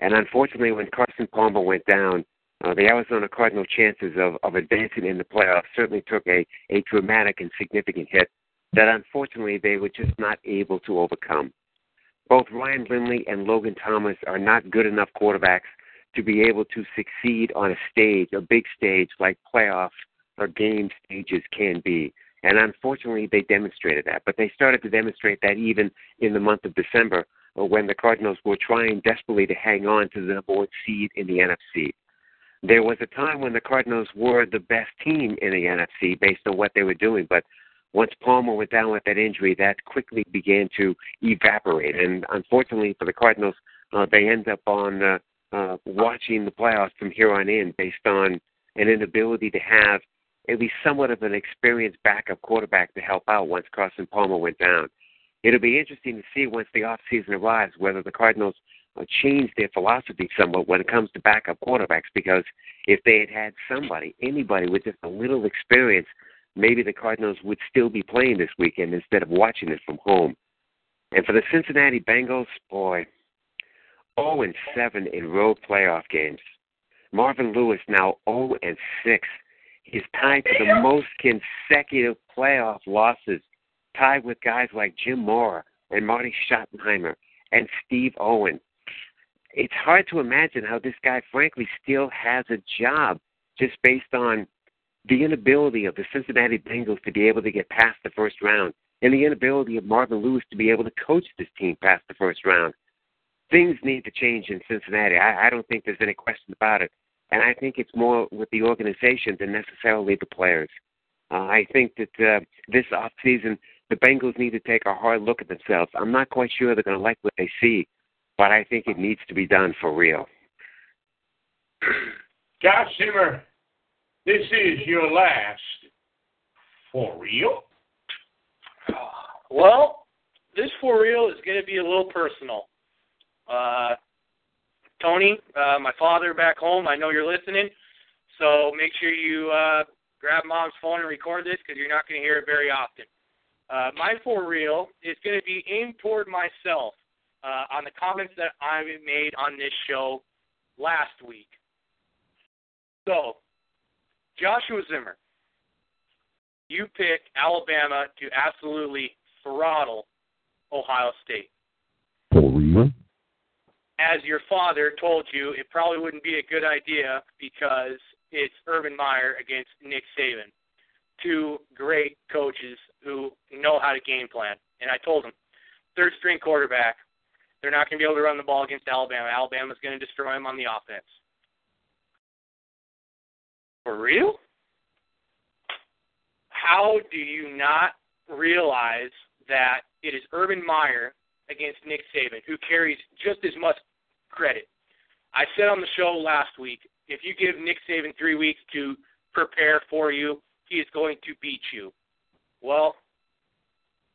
And unfortunately, when Carson Palmer went down, uh, the Arizona Cardinal chances of, of advancing in the playoffs certainly took a, a dramatic and significant hit that unfortunately they were just not able to overcome. Both Ryan Lindley and Logan Thomas are not good enough quarterbacks to be able to succeed on a stage, a big stage like playoff or game stages can be. And unfortunately, they demonstrated that. But they started to demonstrate that even in the month of December uh, when the Cardinals were trying desperately to hang on to the number one seed in the NFC. There was a time when the Cardinals were the best team in the NFC based on what they were doing, but once Palmer went down with that injury, that quickly began to evaporate. And unfortunately for the Cardinals, uh, they end up on uh, uh, watching the playoffs from here on in based on an inability to have at least somewhat of an experienced backup quarterback to help out once Carson Palmer went down. It'll be interesting to see once the off season arrives whether the Cardinals uh, change their philosophy somewhat when it comes to backup quarterbacks. Because if they had had somebody, anybody with just a little experience, maybe the Cardinals would still be playing this weekend instead of watching it from home. And for the Cincinnati Bengals, boy, 0 and 7 in road playoff games. Marvin Lewis now 0 and 6. He's tied to the most consecutive playoff losses, tied with guys like Jim Mora and Marty Schottenheimer and Steve Owen. It's hard to imagine how this guy, frankly, still has a job just based on the inability of the Cincinnati Bengals to be able to get past the first round and the inability of Marvin Lewis to be able to coach this team past the first round. Things need to change in Cincinnati. I, I don't think there's any question about it. And I think it's more with the organization than necessarily the players. Uh, I think that uh, this off season, the Bengals need to take a hard look at themselves. I'm not quite sure they're going to like what they see, but I think it needs to be done for real. Josh Zimmer, this is your last for real. Well, this for real is going to be a little personal. Uh, Tony, uh, my father back home, I know you're listening, so make sure you uh, grab mom's phone and record this because you're not going to hear it very often. Uh, my for real is going to be aimed toward myself uh, on the comments that I made on this show last week. So, Joshua Zimmer, you pick Alabama to absolutely throttle Ohio State. As your father told you, it probably wouldn't be a good idea because it's Urban Meyer against Nick Saban, two great coaches who know how to game plan. And I told him, third string quarterback, they're not going to be able to run the ball against Alabama. Alabama's going to destroy them on the offense. For real? How do you not realize that it is Urban Meyer against Nick Saban, who carries just as much credit. I said on the show last week, if you give Nick Saban three weeks to prepare for you, he is going to beat you. Well,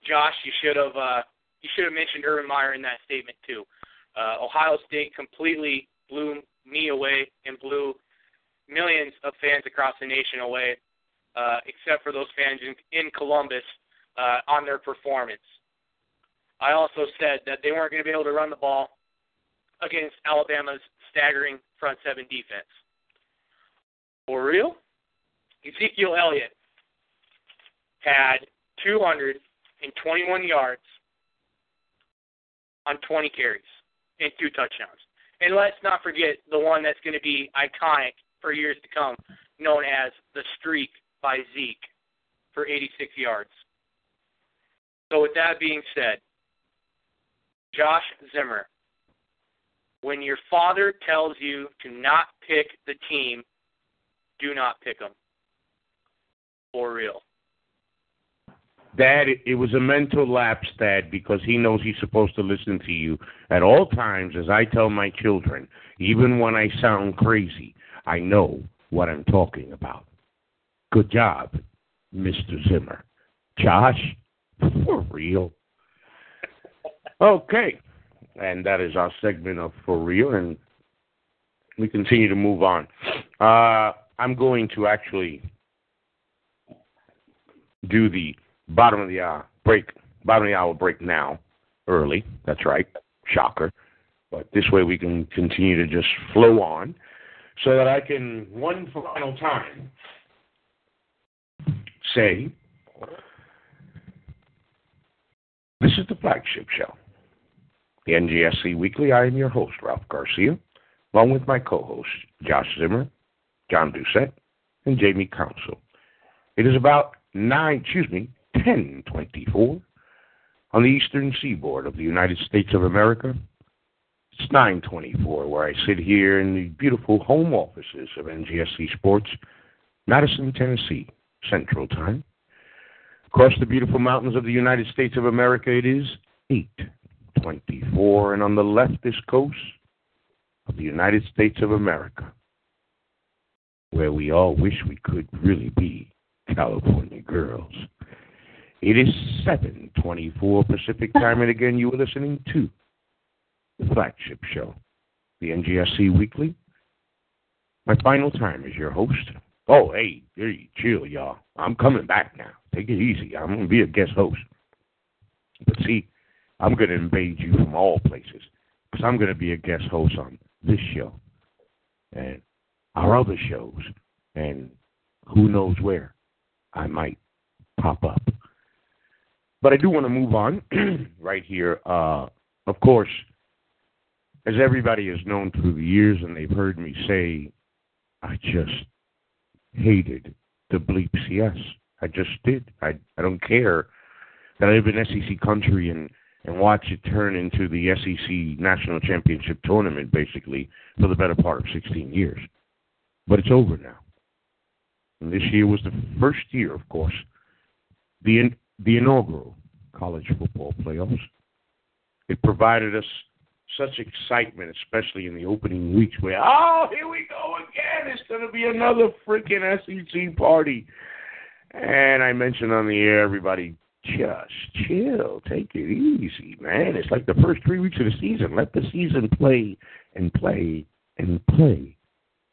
Josh, you should have uh, you should have mentioned Urban Meyer in that statement too. Uh, Ohio State completely blew me away and blew millions of fans across the nation away, uh, except for those fans in, in Columbus uh, on their performance. I also said that they weren't going to be able to run the ball against Alabama's staggering front seven defense. For real? Ezekiel Elliott had 221 yards on 20 carries and two touchdowns. And let's not forget the one that's going to be iconic for years to come, known as the streak by Zeke for 86 yards. So, with that being said, Josh Zimmer, when your father tells you to not pick the team, do not pick them. For real. Dad, it was a mental lapse, Dad, because he knows he's supposed to listen to you at all times, as I tell my children. Even when I sound crazy, I know what I'm talking about. Good job, Mr. Zimmer. Josh, for real. Okay, and that is our segment of For Real, and we continue to move on. Uh, I'm going to actually do the bottom of the hour break, bottom of the hour break now, early. That's right, shocker. But this way we can continue to just flow on, so that I can one final time say, this is the flagship show the NGSC Weekly. I am your host, Ralph Garcia, along with my co-hosts, Josh Zimmer, John Doucette, and Jamie Council. It is about 9, excuse me, 1024 on the eastern seaboard of the United States of America. It's 924 where I sit here in the beautiful home offices of NGSC Sports, Madison, Tennessee, Central Time. Across the beautiful mountains of the United States of America, it is 824, and on the leftist coast of the United States of America, where we all wish we could really be California girls. It is 7:24 Pacific time, and again, you are listening to the flagship show, the NGSC Weekly. My final time as your host. Oh, hey, hey, chill, y'all. I'm coming back now. Take it easy. I'm going to be a guest host. But see, I'm going to invade you from all places because I'm going to be a guest host on this show and our other shows and who knows where I might pop up. But I do want to move on right here. Uh, of course, as everybody has known through the years and they've heard me say, I just hated the bleep CS. I just did. I I don't care that I live in SEC country and and watch it turn into the SEC national championship tournament basically for the better part of 16 years. But it's over now. And this year was the first year, of course, the the inaugural college football playoffs. It provided us such excitement, especially in the opening weeks, where oh, here we go again. It's going to be another freaking SEC party. And I mentioned on the air, everybody just chill, take it easy, man. It's like the first three weeks of the season. Let the season play and play and play.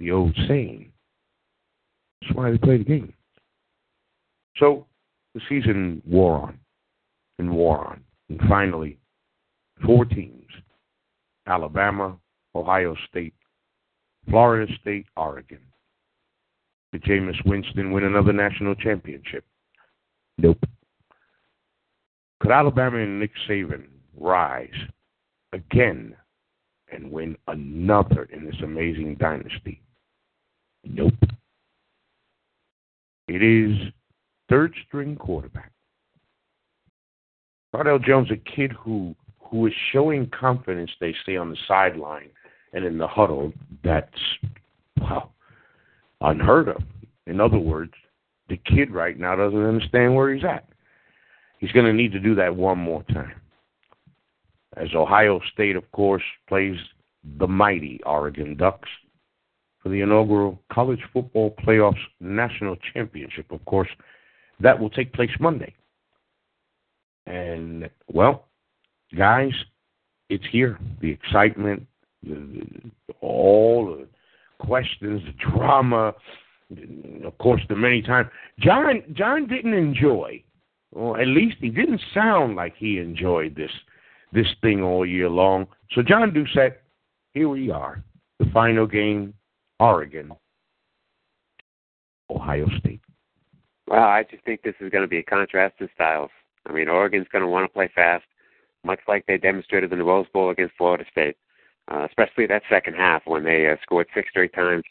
The old saying. That's why they play the game. So the season wore on and wore on. And finally, four teams Alabama, Ohio State, Florida State, Oregon. Did Jameis Winston win another national championship? Nope. Could Alabama and Nick Saban rise again and win another in this amazing dynasty? Nope. It is third string quarterback. Cardale Jones, a kid who who is showing confidence, they say on the sideline and in the huddle, that's well unheard of. In other words, the kid right now doesn't understand where he's at. He's going to need to do that one more time. As Ohio State, of course, plays the mighty Oregon Ducks for the inaugural College Football Playoffs National Championship. Of course, that will take place Monday. And, well, guys, it's here. The excitement, all the questions, the drama, of course, the many times. John John didn't enjoy, or at least he didn't sound like he enjoyed this this thing all year long. So John Doucette, here we are, the final game, Oregon, Ohio State. Well, I just think this is going to be a contrast in styles. I mean, Oregon's going to want to play fast, much like they demonstrated in the Rose Bowl against Florida State, uh, especially that second half when they uh, scored six straight times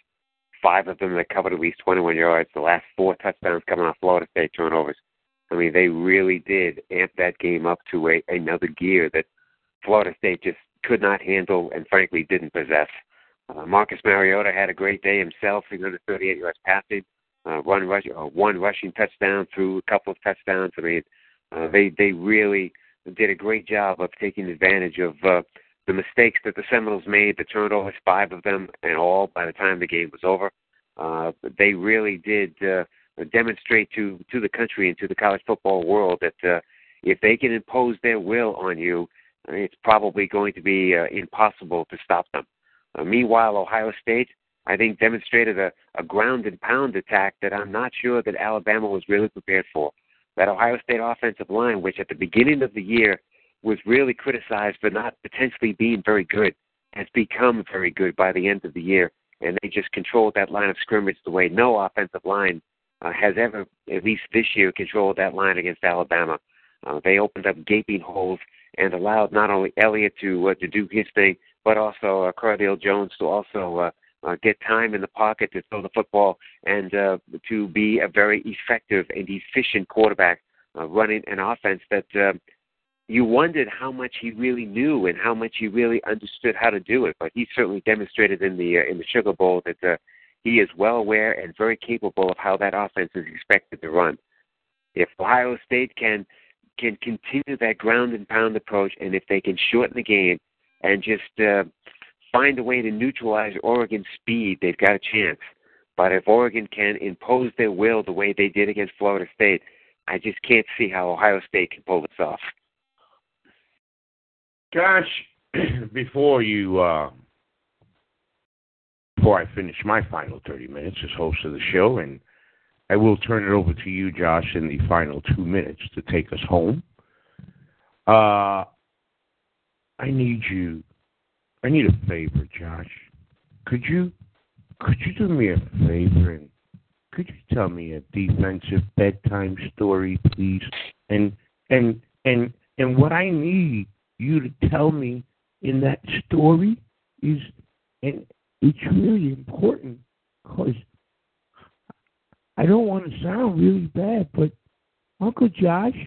five of them that covered at least 21 yards. The last four touchdowns coming off Florida State turnovers. I mean, they really did amp that game up to a, another gear that Florida State just could not handle and frankly didn't possess. Uh, Marcus Mariota had a great day himself, 338 yards passing, uh, one rush, uh, one rushing touchdown through a couple of touchdowns. I mean, uh, they they really did a great job of taking advantage of uh, the mistakes that the Seminoles made, the turnovers, five of them, and all by the time the game was over. Uh, they really did uh, demonstrate to to the country and to the college football world that uh, if they can impose their will on you, it's probably going to be uh, impossible to stop them. Uh, meanwhile, Ohio State, I think, demonstrated a, a ground and pound attack that I'm not sure that Alabama was really prepared for. That Ohio State offensive line, which at the beginning of the year was really criticized for not potentially being very good, has become very good by the end of the year. And they just controlled that line of scrimmage the way no offensive line uh, has ever, at least this year, controlled that line against Alabama. Uh, they opened up gaping holes and allowed not only Elliott to uh, to do his thing, but also uh, Cardale Jones to also uh, uh, get time in the pocket to throw the football and uh, to be a very effective and efficient quarterback, uh, running an offense that uh, you wondered how much he really knew and how much he really understood how to do it. But he certainly demonstrated in the uh, in the Sugar Bowl that uh, he is well aware and very capable of how that offense is expected to run. If Ohio State can can continue that ground and pound approach, and if they can shorten the game and just uh, find a way to neutralize Oregon's speed, they've got a chance. But if Oregon can impose their will the way they did against Florida State, I just can't see how Ohio State can pull this off. Gosh, before you uh, before I finish my final 30 minutes as host of the show, and I will turn it over to you, Josh, in the final two minutes to take us home. Uh, I need you. I need a favor, Josh. Could you could you do me a favor and could you tell me a defensive bedtime story, please? And and and and what I need you to tell me in that story is, and it's really important because I don't want to sound really bad, but Uncle Josh,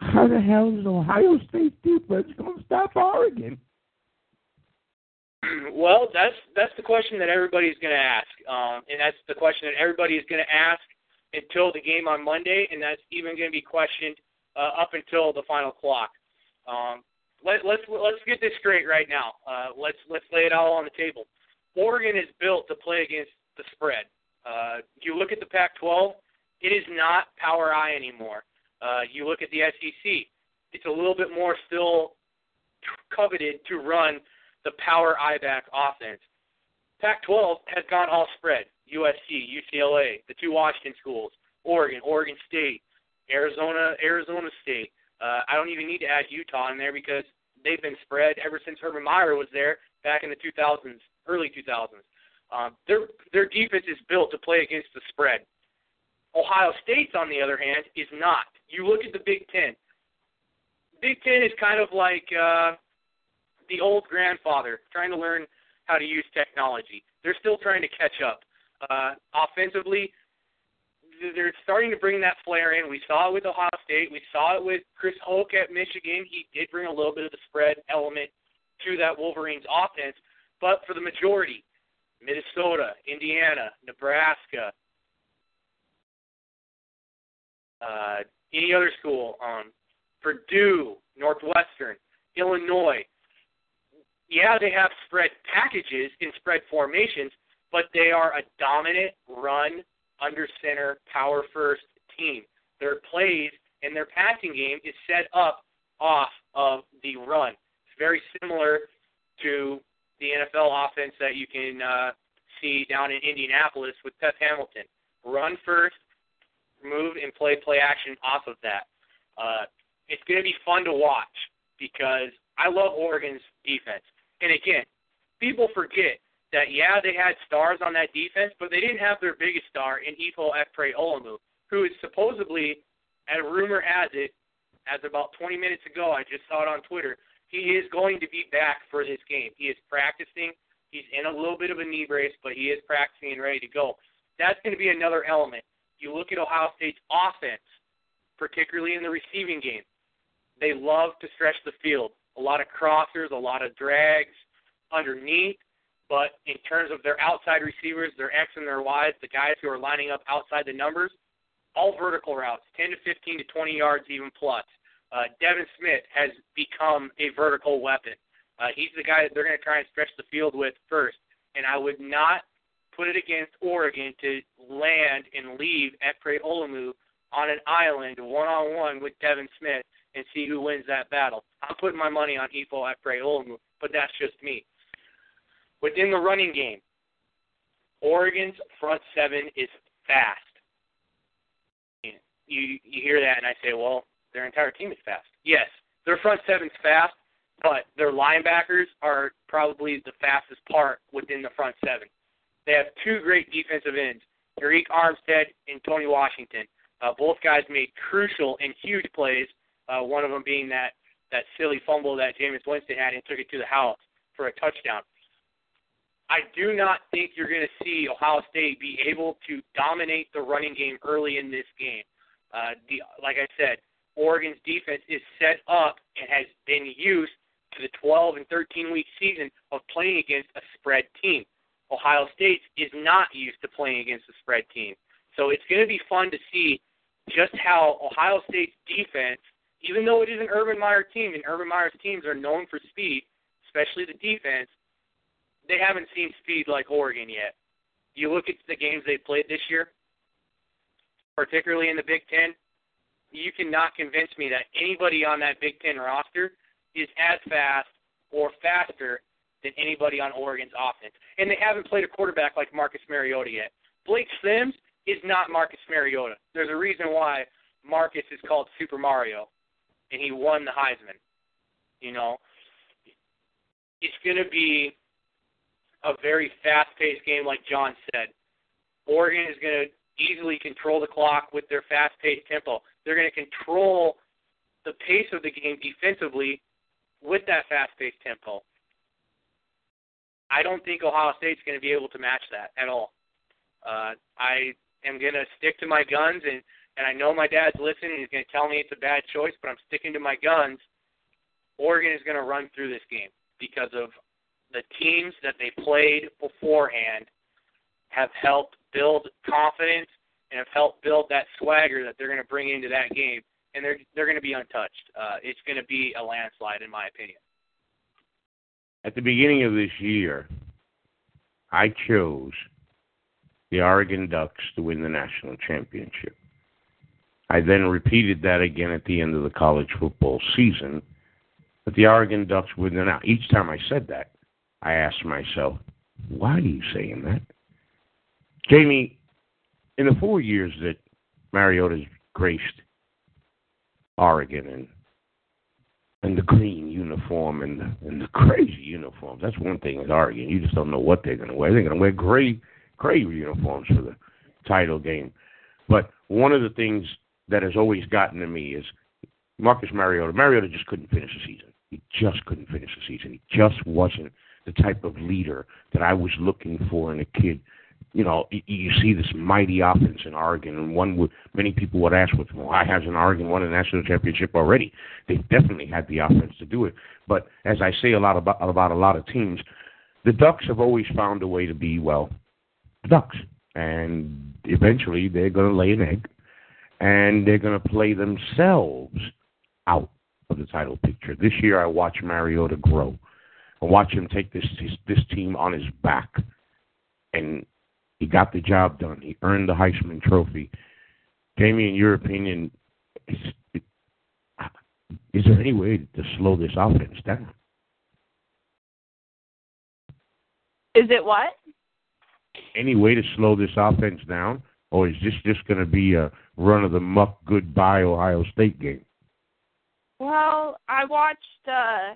how the hell is Ohio State defense going to stop Oregon? Well, that's that's the question that everybody's going to ask, um, and that's the question that everybody is going to ask until the game on Monday, and that's even going to be questioned uh, up until the final clock. Um, let, let's let's get this straight right now. Uh, let's let's lay it all on the table. Oregon is built to play against the spread. Uh, you look at the Pac-12; it is not power I anymore. Uh, you look at the SEC; it's a little bit more still coveted to run the power I back offense. Pac-12 has gone all spread. USC, UCLA, the two Washington schools, Oregon, Oregon State, Arizona, Arizona State. Uh, I don't even need to add Utah in there because they've been spread ever since Urban Meyer was there back in the 2000s, early 2000s. Um, their their defense is built to play against the spread. Ohio State's, on the other hand, is not. You look at the Big Ten. Big Ten is kind of like uh, the old grandfather trying to learn how to use technology. They're still trying to catch up. Uh, offensively, they're starting to bring that flair in. We saw it with Ohio State. We saw it with Chris Hoke at Michigan. He did bring a little bit of the spread element to that Wolverines offense. But for the majority, Minnesota, Indiana, Nebraska, uh, any other school, um, Purdue, Northwestern, Illinois, yeah, they have spread packages in spread formations, but they are a dominant run under center, power first team. Their plays and their passing game is set up off of the run. It's very similar to the NFL offense that you can uh, see down in Indianapolis with Pep Hamilton. Run first, move and play play action off of that. Uh, it's going to be fun to watch because I love Oregon's defense. And again, people forget that yeah, they had stars on that defense, but they didn't have their biggest star in Ifo Ekpre Olomu, who is supposedly, and rumor has it, as about 20 minutes ago, I just saw it on Twitter, he is going to be back for this game. He is practicing. He's in a little bit of a knee brace, but he is practicing and ready to go. That's going to be another element. You look at Ohio State's offense, particularly in the receiving game. They love to stretch the field. A lot of crossers, a lot of drags underneath. But in terms of their outside receivers, their X and their Ys, the guys who are lining up outside the numbers, all vertical routes, 10 to 15 to 20 yards even plus. Uh, Devin Smith has become a vertical weapon. Uh, he's the guy that they're going to try and stretch the field with first. And I would not put it against Oregon to land and leave Ekpre Olomu on an island one on one with Devin Smith and see who wins that battle. I'm putting my money on Ifo Ekpre Olomu, but that's just me. Within the running game, Oregon's front seven is fast. You you hear that and I say, well, their entire team is fast. Yes, their front seven's fast, but their linebackers are probably the fastest part within the front seven. They have two great defensive ends, Arik Armstead and Tony Washington. Uh, both guys made crucial and huge plays. Uh, one of them being that that silly fumble that Jameis Winston had and took it to the house for a touchdown. I do not think you're going to see Ohio State be able to dominate the running game early in this game. Uh, the, like I said, Oregon's defense is set up and has been used to the 12 and 13 week season of playing against a spread team. Ohio State is not used to playing against a spread team. So it's going to be fun to see just how Ohio State's defense, even though it is an Urban Meyer team, and Urban Meyer's teams are known for speed, especially the defense, they haven't seen speed like Oregon yet. You look at the games they played this year, particularly in the Big Ten, you cannot convince me that anybody on that Big Ten roster is as fast or faster than anybody on Oregon's offense. And they haven't played a quarterback like Marcus Mariota yet. Blake Sims is not Marcus Mariota. There's a reason why Marcus is called Super Mario, and he won the Heisman. You know, it's going to be a very fast-paced game, like John said. Oregon is going to easily control the clock with their fast-paced tempo. They're going to control the pace of the game defensively with that fast-paced tempo. I don't think Ohio State's going to be able to match that at all. Uh, I am going to stick to my guns, and and I know my dad's listening. He's going to tell me it's a bad choice, but I'm sticking to my guns. Oregon is going to run through this game because of the teams that they played beforehand have helped build confidence and have helped build that swagger that they're going to bring into that game, and they're they're going to be untouched. Uh, it's going to be a landslide, in my opinion. At the beginning of this year, I chose the Oregon Ducks to win the national championship. I then repeated that again at the end of the college football season. But the Oregon Ducks win the now. Each time I said that, I asked myself, why are you saying that? Jamie, in the four years that Mariota's graced Oregon and and the green uniform and the, and the crazy uniforms. That's one thing with Oregon. You just don't know what they're going to wear. They're going to wear gray gray uniforms for the title game. But one of the things that has always gotten to me is Marcus Mariota. Mariota just couldn't finish the season. He just couldn't finish the season. He just wasn't the type of leader that I was looking for in a kid. You know, you see this mighty offense in Oregon, and one would many people would ask, "Well, why hasn't Oregon won a national championship already?" They definitely had the offense to do it. But as I say a lot about about a lot of teams, the Ducks have always found a way to be well, the Ducks, and eventually they're going to lay an egg, and they're going to play themselves out of the title picture. This year, I watched Mariota grow and watch him take this this team on his back, and he got the job done. He earned the Heisman Trophy. Jamie, in your opinion, is, is there any way to slow this offense down? Is it what? Any way to slow this offense down, or is this just going to be a run of the muck goodbye Ohio State game? Well, I watched uh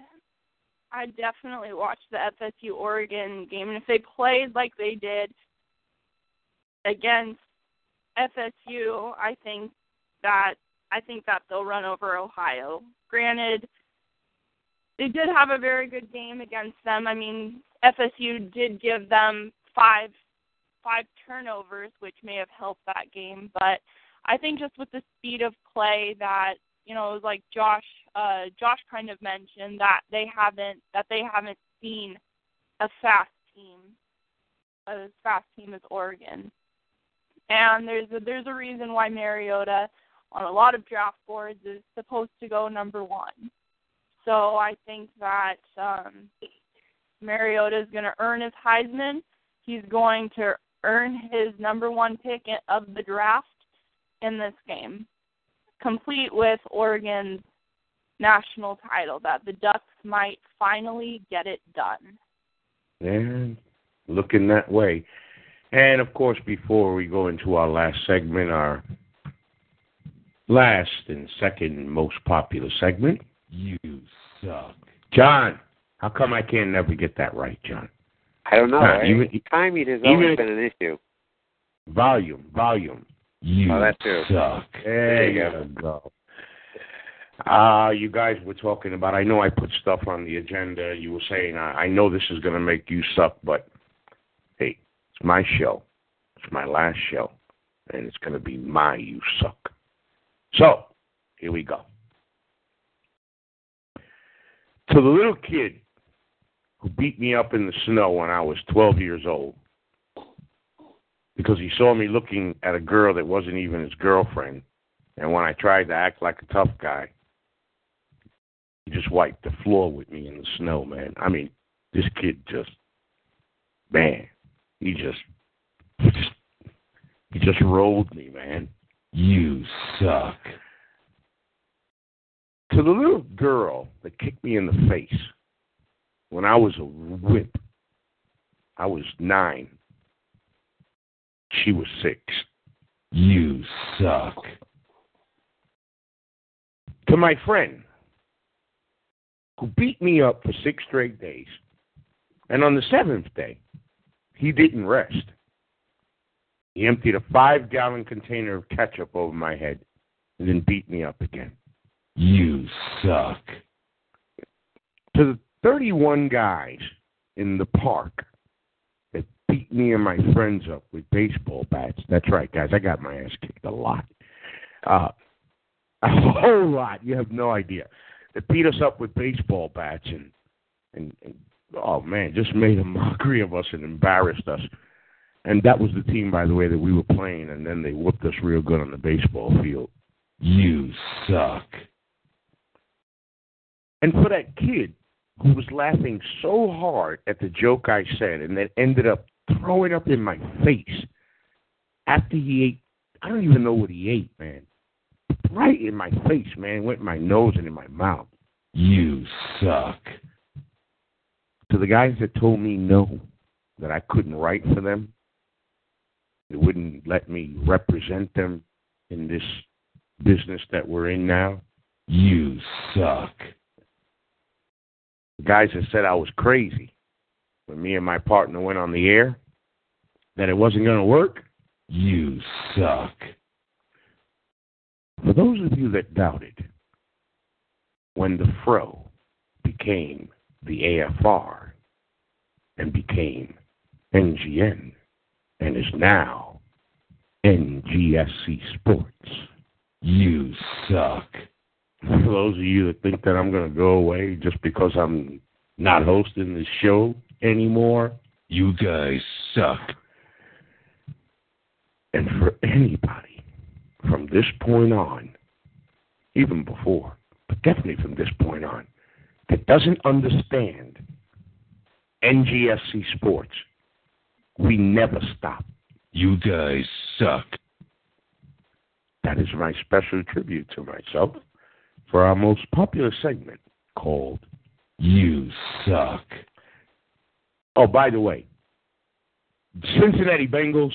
I definitely watched the FSU Oregon game, and if they played like they did against FSU, I think that I think that they'll run over Ohio. Granted, they did have a very good game against them. I mean, FSU did give them five five turnovers, which may have helped that game, but I think just with the speed of play that you know, like Josh uh Josh kind of mentioned that they haven't that they haven't seen a fast team a fast team as Oregon. And there's a there's a reason why Mariota on a lot of draft boards is supposed to go number one. So I think that um Mariota is going to earn his Heisman. He's going to earn his number one pick of the draft in this game complete with Oregon's national title, that the Ducks might finally get it done. And looking that way. And of course, before we go into our last segment, our last and second most popular segment, you suck. John, how come I can never get that right, John? I don't know. Nah, even, Timing has even, always been an issue. Volume, volume. You oh, that too. suck. There you go. go. Uh, you guys were talking about, I know I put stuff on the agenda. You were saying, I, I know this is going to make you suck, but hey, it's my show. It's my last show. And it's going to be my you suck. So, here we go. To the little kid who beat me up in the snow when I was 12 years old, because he saw me looking at a girl that wasn't even his girlfriend And when I tried to act like a tough guy, he just wiped the floor with me in the snow, man. I mean, this kid just, man, he just, he just, he just rolled me, man. You suck. To the little girl that kicked me in the face when I was a whip, I was nine. She was six. You suck. To my friend who beat me up for six straight days, and on the seventh day, he didn't rest. He emptied a five gallon container of ketchup over my head and then beat me up again. You suck. To the 31 guys in the park that beat me and my friends up with baseball bats. That's right, guys. I got my ass kicked a lot. Uh, a whole lot. You have no idea. That beat us up with baseball bats and, and, and oh man, just made a mockery of us and embarrassed us. And that was the team, by the way, that we were playing, and then they whooped us real good on the baseball field. You suck. And for that kid who was laughing so hard at the joke I said and that ended up throwing up in my face after he ate, I don't even know what he ate, man. Right in my face, man. Went in my nose and in my mouth. You suck. To the guys that told me no, that I couldn't write for them, they wouldn't let me represent them in this business that we're in now. You suck. The guys that said I was crazy when me and my partner went on the air, that it wasn't going to work. You suck. For those of you that doubted, when the Fro became the AFR and became NGN and is now NGSC Sports, you suck. For those of you that think that I'm going to go away just because I'm not hosting this show anymore, you guys suck. And for anybody from this point on, even before, but definitely from this point on, that doesn't understand NGSC Sports, we never stop. You guys suck. That is my special tribute to myself for our most popular segment called You Suck. Oh, by the way, Cincinnati Bengals.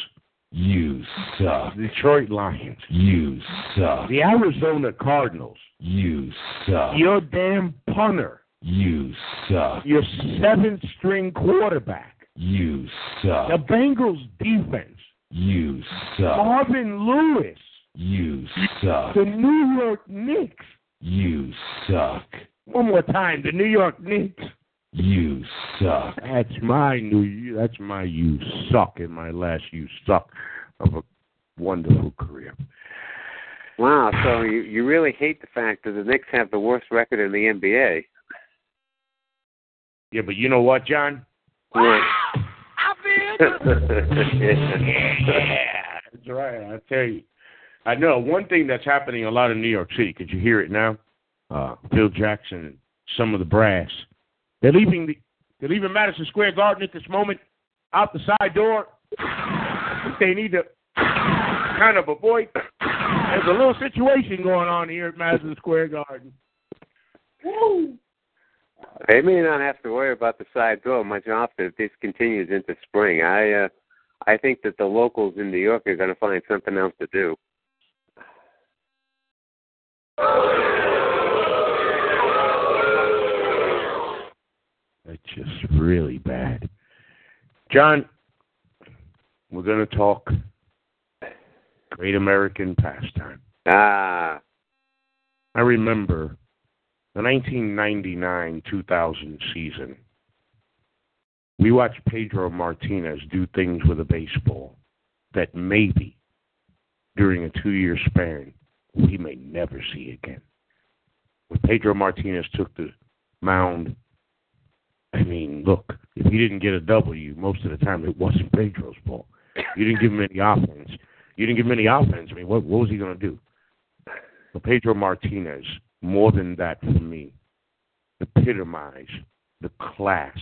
You suck. Detroit Lions. You suck. The Arizona Cardinals. You suck. Your damn punter. You suck. Your seventh string quarterback. You suck. The Bengals defense. You suck. Marvin Lewis. You suck. The New York Knicks. You suck. One more time, the New York Knicks. You suck. That's my new. That's my you suck in my last you suck of a wonderful career. Wow, so you you really hate the fact that the Knicks have the worst record in the NBA. Yeah, but you know what, John? What? yeah, that's right. I tell you, I know one thing that's happening a lot in New York City. Could you hear it now? Uh, Phil Jackson and some of the brass. They're leaving the they're leaving Madison Square Garden at this moment out the side door. They need to kind of avoid. There's a little situation going on here at Madison Square Garden. They may not have to worry about the side door much often if this continues into spring. I uh, I think that the locals in New York are going to find something else to do. Just really bad. John, we're going to talk Great American Pastime. Ah. I remember the 1999 2000 season. We watched Pedro Martinez do things with a baseball that maybe during a two year span we may never see again. When Pedro Martinez took the mound, I mean, look, if he didn't get a W, most of the time it wasn't Pedro's fault. You didn't give him any offense. You didn't give him any offense. I mean, what, what was he going to do? But Pedro Martinez, more than that for me, epitomized the class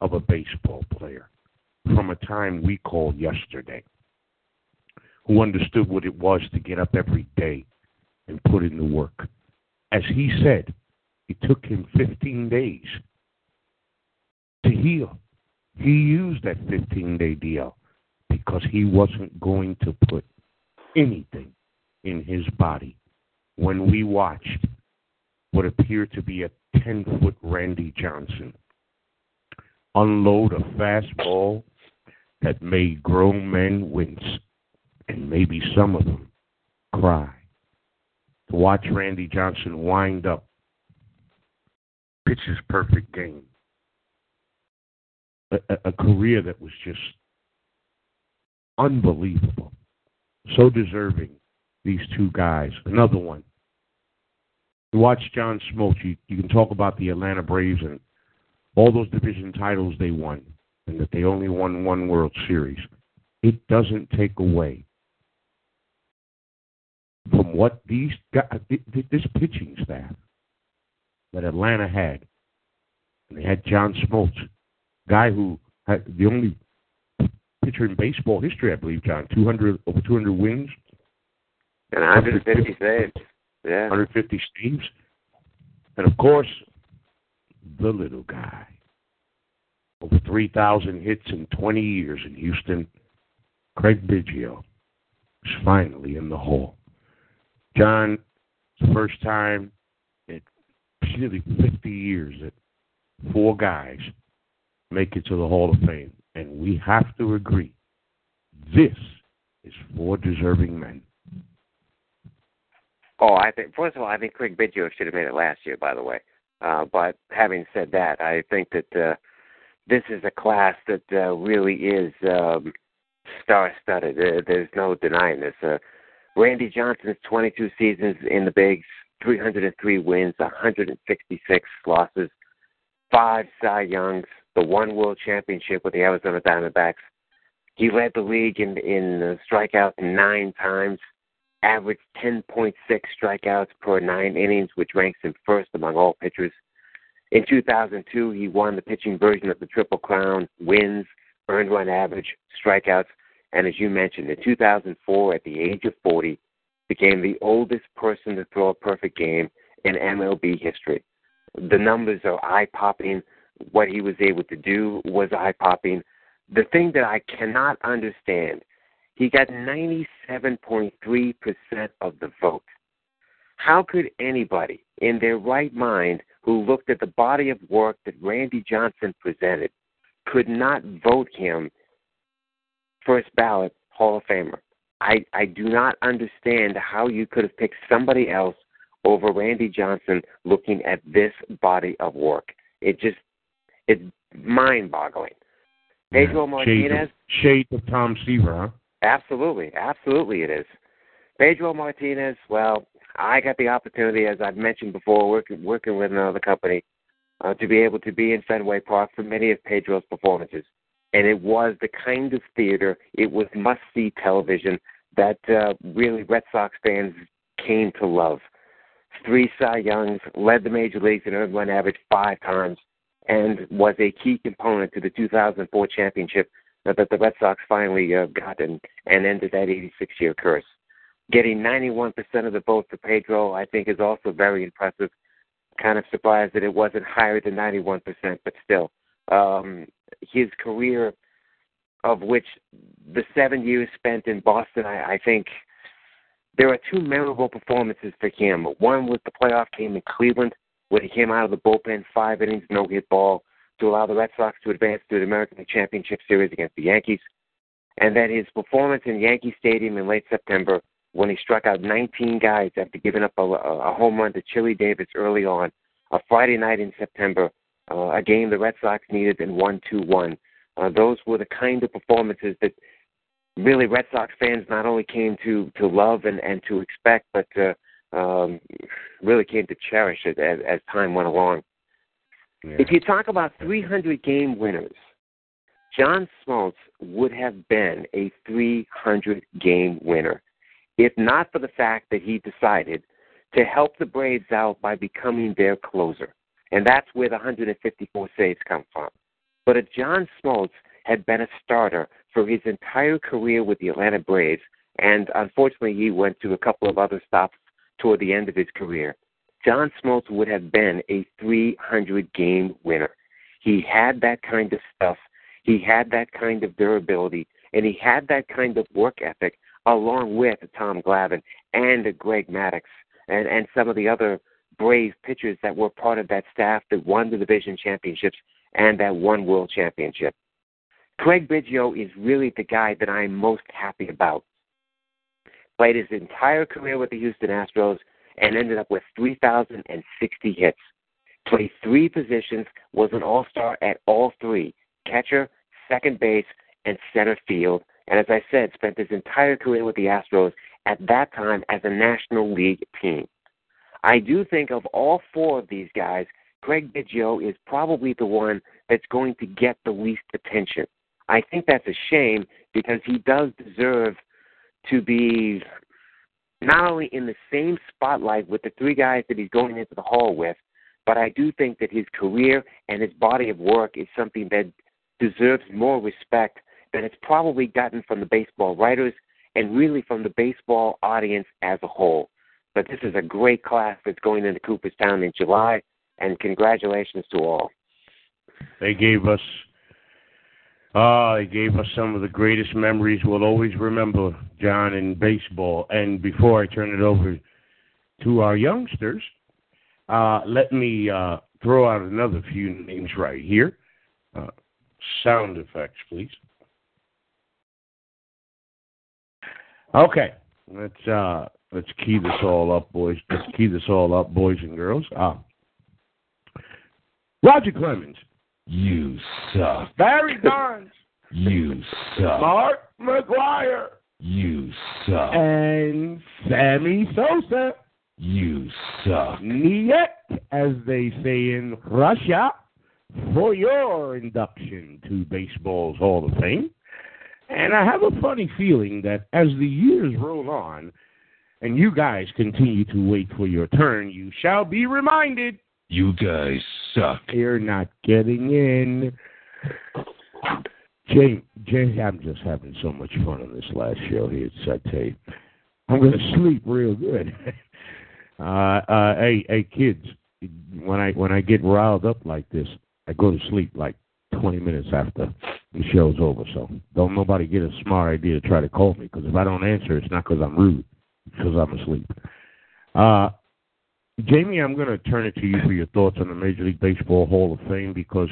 of a baseball player from a time we call yesterday, who understood what it was to get up every day and put in the work. As he said, it took him 15 days to heal. He used that 15 day deal because he wasn't going to put anything in his body. When we watched what appeared to be a 10 foot Randy Johnson unload a fastball that made grown men wince and maybe some of them cry. To watch Randy Johnson wind up, pitch his perfect game. A, a, career that was just unbelievable. So deserving, these two guys. Another one. You watch John Smoltz, you, you can talk about the Atlanta Braves and all those division titles they won, and that they only won one World Series. It doesn't take away from what these guys, uh, this pitching staff that Atlanta had. And they had John Smoltz, guy who had the only pitcher in baseball history, I believe, John, 200 over 200 wins and 150 saves. Yeah, 150 saves, and of course, the little guy. Over 3,000 hits in 20 years in Houston. Craig Biggio is finally in the Hall. John, it's the first time in nearly 50 years that four guys make it to the Hall of Fame. And we have to agree this is four deserving men. Oh, I think first of all, I think Craig Biggio should have made it last year. By the way, uh, but having said that, I think that uh, this is a class that uh, really is um, star-studded. There's no denying this. Uh, Randy Johnson's 22 seasons in the bigs, 303 wins, 166 losses, five Cy Youngs, the one World Championship with the Arizona Diamondbacks. He led the league in in strikeouts nine times averaged 10.6 strikeouts per nine innings, which ranks him first among all pitchers. In 2002, he won the pitching version of the Triple Crown, wins, earned run average, strikeouts, and as you mentioned, in 2004, at the age of 40, became the oldest person to throw a perfect game in MLB history. The numbers are eye popping. What he was able to do was eye popping. The thing that I cannot understand he got 97.3% of the vote. How could anybody in their right mind who looked at the body of work that Randy Johnson presented could not vote him first ballot Hall of Famer? I, I do not understand how you could have picked somebody else over Randy Johnson looking at this body of work. It just it's mind boggling. Pedro Martinez Shade of, shade of Tom Seaver, huh? Absolutely, absolutely, it is. Pedro Martinez. Well, I got the opportunity, as I've mentioned before, working working with another company, uh, to be able to be in Fenway Park for many of Pedro's performances, and it was the kind of theater, it was must see television that uh, really Red Sox fans came to love. Three Cy Youngs led the major leagues in earned run average five times, and was a key component to the 2004 championship that the Red Sox finally uh, got and, and ended that 86 year curse. Getting 91% of the vote for Pedro, I think, is also very impressive. Kind of surprised that it wasn't higher than 91%, but still. Um, his career, of which the seven years spent in Boston, I, I think there are two memorable performances for him. One was the playoff game in Cleveland, where he came out of the bullpen, five innings, no hit ball, to allow the Red Sox to advance to the American League Championship Series against the Yankees. And then his performance in Yankee Stadium in late September when he struck out 19 guys after giving up a, a home run to Chili Davis early on, a Friday night in September, uh, a game the Red Sox needed and won 2 1. Uh, those were the kind of performances that really Red Sox fans not only came to, to love and, and to expect, but uh, um, really came to cherish it as, as time went along. Yeah. If you talk about 300 game winners, John Smoltz would have been a 300 game winner if not for the fact that he decided to help the Braves out by becoming their closer. And that's where the 154 saves come from. But if John Smoltz had been a starter for his entire career with the Atlanta Braves, and unfortunately he went to a couple of other stops toward the end of his career, John Smoltz would have been a 300 game winner. He had that kind of stuff. He had that kind of durability, and he had that kind of work ethic along with Tom Glavine and Greg Maddux and, and some of the other brave pitchers that were part of that staff that won the division championships and that one world championship. Craig Biggio is really the guy that I'm most happy about. Played his entire career with the Houston Astros and ended up with 3,060 hits. Played three positions, was an all star at all three catcher, second base, and center field. And as I said, spent his entire career with the Astros at that time as a National League team. I do think of all four of these guys, Craig Biggio is probably the one that's going to get the least attention. I think that's a shame because he does deserve to be not only in the same spotlight with the three guys that he's going into the hall with, but I do think that his career and his body of work is something that deserves more respect than it's probably gotten from the baseball writers and really from the baseball audience as a whole. But this is a great class that's going into Cooperstown in July, and congratulations to all. They gave us uh, they gave us some of the greatest memories we'll always remember, John, in baseball. And before I turn it over to our youngsters, uh, let me uh, throw out another few names right here. Uh, sound effects, please. Okay, let's uh, let's key this all up, boys. Let's key this all up, boys and girls. Ah, Roger Clemens. You suck. Barry Bonds. You suck. Mark McGwire. You suck. And Sammy Sosa. You suck. Niet, as they say in Russia, for your induction to baseball's Hall of Fame. And I have a funny feeling that as the years roll on and you guys continue to wait for your turn, you shall be reminded You guys suck. you're not getting in. Jay, Jay, I'm just having so much fun on this last show here. Tell you, I'm going to sleep real good. uh, uh, hey, hey, kids, when I when I get riled up like this, I go to sleep like 20 minutes after the show's over. So don't nobody get a smart idea to try to call me because if I don't answer, it's not because I'm rude, because I'm asleep. Uh, Jamie, I'm going to turn it to you for your thoughts on the Major League Baseball Hall of Fame because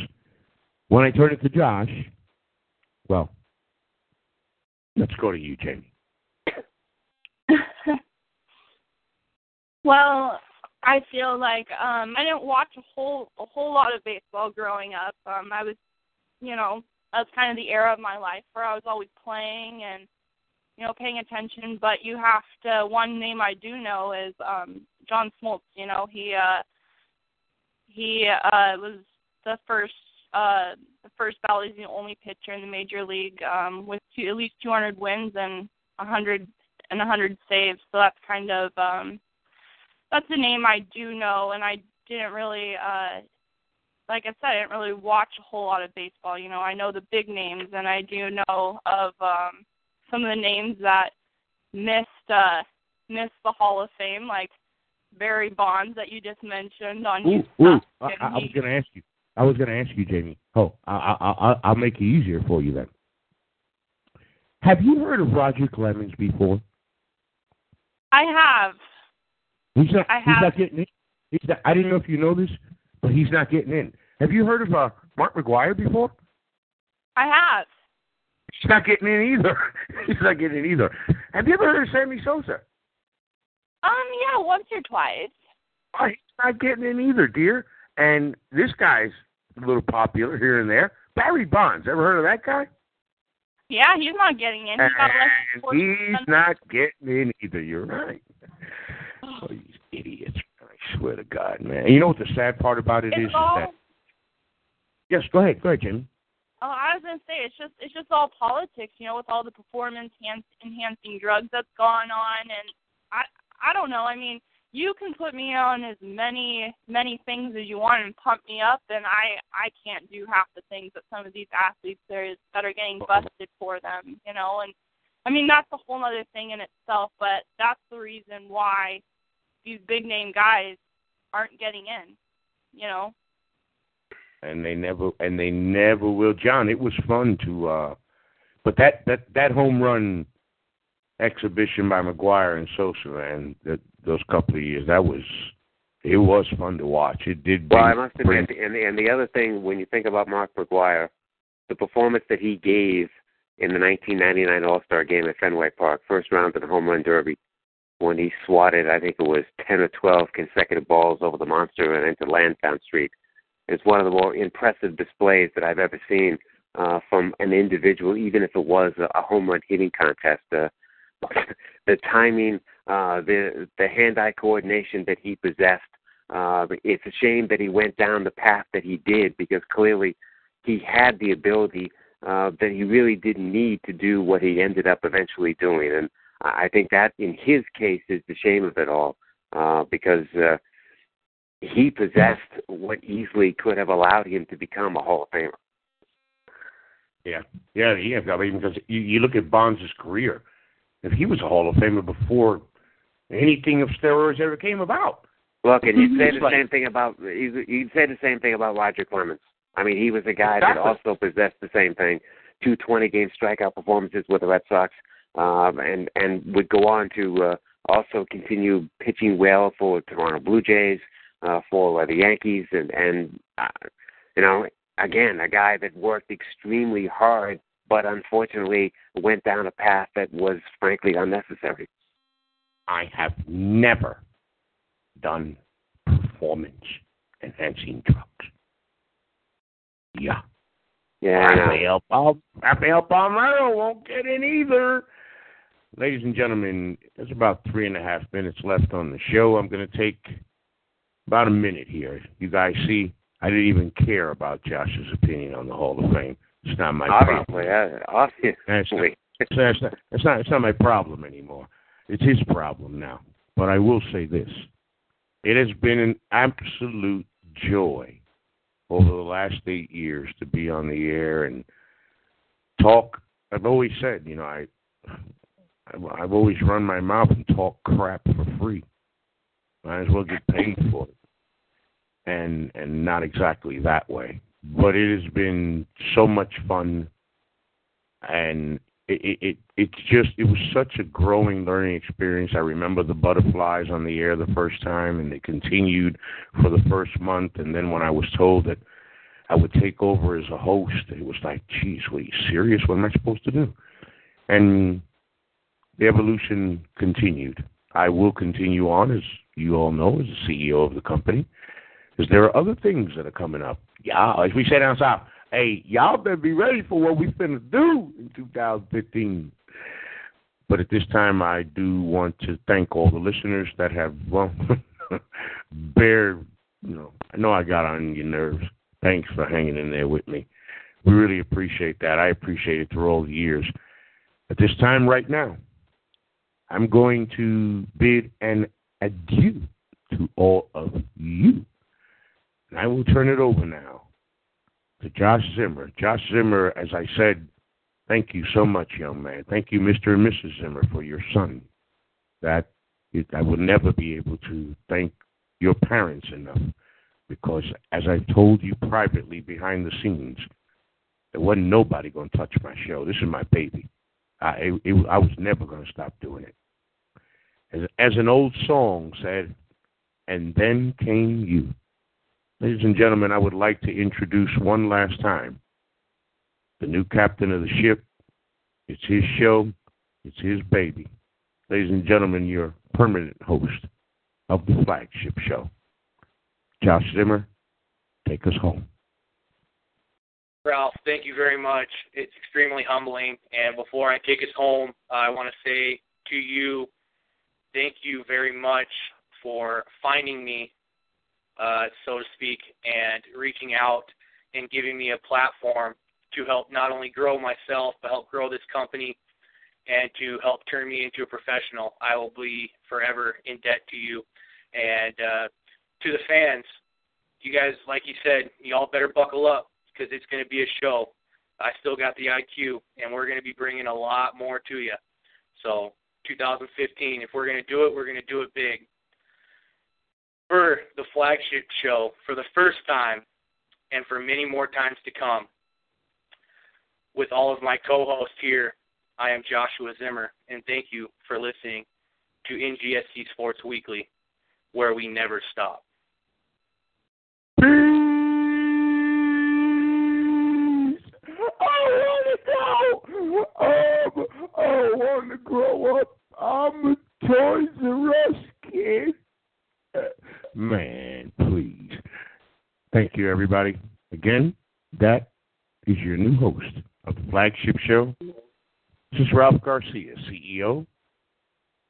when I turn it to Josh, well, let's go to you, Jamie. well, I feel like um I didn't watch a whole a whole lot of baseball growing up. Um I was you know, that's kind of the era of my life where I was always playing and you know, paying attention, but you have to one name I do know is um John Smoltz, you know, he uh he uh was the first uh the first ballot the only pitcher in the major league um with two, at least 200 wins and 100 and 100 saves. So that's kind of um that's a name I do know, and I didn't really, uh, like I said, I didn't really watch a whole lot of baseball. You know, I know the big names, and I do know of um, some of the names that missed uh, missed the Hall of Fame, like Barry Bonds that you just mentioned on. Ooh, ooh, I, I was going to ask you. I was going to ask you, Jamie. Oh, I, I, I, I'll make it easier for you then. Have you heard of Roger Clemens before? I have. He's not. I he's have. not getting in. He's not, I didn't know if you know this, but he's not getting in. Have you heard of uh, Mark McGwire before? I have. He's not getting in either. he's not getting in either. Have you ever heard of Sammy Sosa? Um, yeah, once or twice. He's not getting in either, dear. And this guy's a little popular here and there. Barry Bonds. Ever heard of that guy? Yeah, he's not getting in. He got less than And 40% he's not getting in either. You're right. Oh, these idiots. I swear to God, man. And you know what the sad part about it is? It's is all. that yes, go ahead, go ahead, Jim. Oh, I was gonna say it's just it's just all politics, you know, with all the performance enhancing drugs that's gone on, and I I don't know. I mean, you can put me on as many many things as you want and pump me up and I I can't do half the things that some of these athletes there is that are getting busted for them, you know, and I mean that's a whole other thing in itself, but that's the reason why these big name guys aren't getting in, you know. And they never and they never will. John, it was fun to uh but that that that home run exhibition by McGwire and Sosa, man, that those couple of years, that was it was fun to watch. It did. Well, I must admit, and the, and the other thing, when you think about Mark McGwire, the performance that he gave in the 1999 All Star Game at Fenway Park, first round of the home run derby, when he swatted, I think it was 10 or 12 consecutive balls over the monster and into Lansdowne Street, is one of the more impressive displays that I've ever seen uh, from an individual, even if it was a, a home run hitting contest. Uh, the timing, uh, the the hand-eye coordination that he possessed. Uh, it's a shame that he went down the path that he did because clearly he had the ability uh, that he really didn't need to do what he ended up eventually doing. And I think that in his case is the shame of it all uh, because uh, he possessed what easily could have allowed him to become a Hall of Famer. Yeah, yeah, yeah. I mean, because you, you look at Bonds' career, if he was a Hall of Famer before anything of steroids ever came about. Look, and you'd say the like- same thing about you- you'd say the same thing about Roger Clemens. I mean, he was a guy that also possessed the same thing: two 20-game strikeout performances with the Red Sox, um, and and would go on to uh, also continue pitching well for the Toronto Blue Jays, uh, for uh, the Yankees, and and uh, you know, again, a guy that worked extremely hard, but unfortunately went down a path that was frankly unnecessary. I have never done performance enhancing drugs. Yeah. Yeah. Rafael, Pal- Rafael Palmeiro won't get in either. Ladies and gentlemen, there's about three and a half minutes left on the show. I'm going to take about a minute here. You guys see, I didn't even care about Josh's opinion on the Hall of Fame. It's not my problem. Obviously, uh, obviously. That's not, it's, it's, not, it's not it's not my problem anymore. It's his problem now. But I will say this: it has been an absolute joy over the last eight years to be on the air and talk. I've always said, you know, I I've, I've always run my mouth and talk crap for free. Might as well get paid for it, and and not exactly that way. But it has been so much fun and it, it it it's just it was such a growing learning experience. I remember the butterflies on the air the first time, and they continued for the first month. And then when I was told that I would take over as a host, it was like, geez, were you serious? What am I supposed to do? And the evolution continued. I will continue on, as you all know, as the CEO of the company, because there are other things that are coming up. Yeah, as we say down south, hey, y'all better be ready for what we finna do in 2015. But at this time, I do want to thank all the listeners that have, well, bear, you know, I know I got on your nerves. Thanks for hanging in there with me. We really appreciate that. I appreciate it through all the years. At this time, right now, I'm going to bid an adieu to all of you. And I will turn it over now to Josh Zimmer. Josh Zimmer, as I said, thank you so much, young man. Thank you, Mr. and Mrs. Zimmer, for your son. That it, I will never be able to thank your parents enough because, as I've told you privately behind the scenes, there wasn't nobody going to touch my show. This is my baby. I, it, I was never going to stop doing it. As, as an old song said, and then came you. Ladies and gentlemen, I would like to introduce one last time the new captain of the ship. It's his show, it's his baby. Ladies and gentlemen, your permanent host of the flagship show, Josh Zimmer. Take us home. Ralph, thank you very much. It's extremely humbling. And before I take us home, I want to say to you, thank you very much for finding me, uh, so to speak, and reaching out and giving me a platform to help not only grow myself, but help grow this company and to help turn me into a professional. I will be forever in debt to you. And uh, to the fans, you guys, like you said, y'all better buckle up because it's going to be a show. I still got the IQ, and we're going to be bringing a lot more to you. So 2015, if we're going to do it, we're going to do it big. For the flagship show, for the first time, and for many more times to come, with all of my co-hosts here, I am Joshua Zimmer, and thank you for listening to NGSC Sports Weekly, where we never stop. I want to go. Um, I want to grow up. I'm a Toys R Us kid. Man, please. Thank you, everybody. Again, that is your new host of the flagship show. This is Ralph Garcia, CEO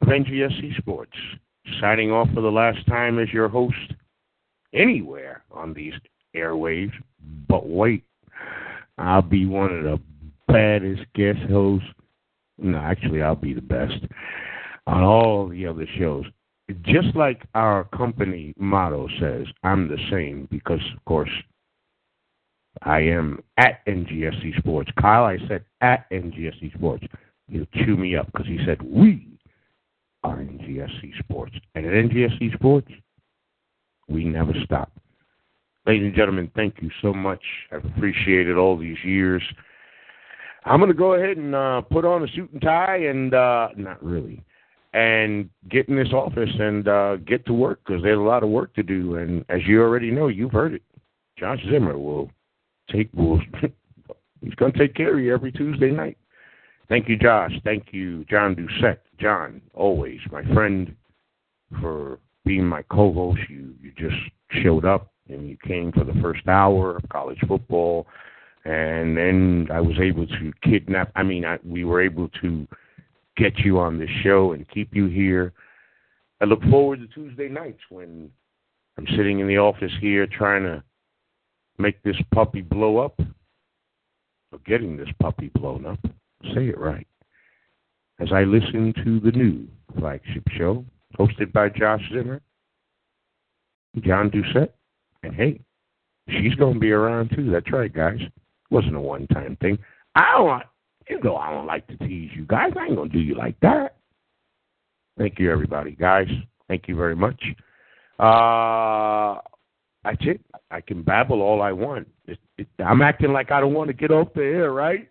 of NGSC Sports, signing off for the last time as your host anywhere on these airwaves. But wait, I'll be one of the baddest guest hosts. No, actually, I'll be the best on all the other shows. Just like our company motto says, I'm the same because, of course, I am at NGSC Sports. Kyle, I said at NGSC Sports. He'll chew me up because he said we are NGSC Sports. And at NGSC Sports, we never stop. Ladies and gentlemen, thank you so much. I've appreciated all these years. I'm going to go ahead and uh, put on a suit and tie and, uh, not really, and get in this office and uh, get to work because there's a lot of work to do. And as you already know, you've heard it. Josh Zimmer will take will he's going to take care of you every Tuesday night. Thank you, Josh. Thank you, John Doucette. John, always my friend, for being my co-host. You you just showed up and you came for the first hour of college football, and then I was able to kidnap. I mean, I, we were able to get you on this show and keep you here. I look forward to Tuesday nights when I'm sitting in the office here trying to make this puppy blow up, or getting this puppy blown up. Say it right. As I listen to the new flagship show hosted by Josh Zimmer, John Doucette, and hey, she's going to be around too. That's right, guys. It wasn't a one-time thing. I don't want, you know, I don't like to tease you guys. I ain't to do you like that. Thank you, everybody. Guys, thank you very much. Uh, that's it. I can babble all I want. It, it, I'm acting like I don't want to get off the air, right?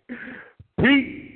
Peace.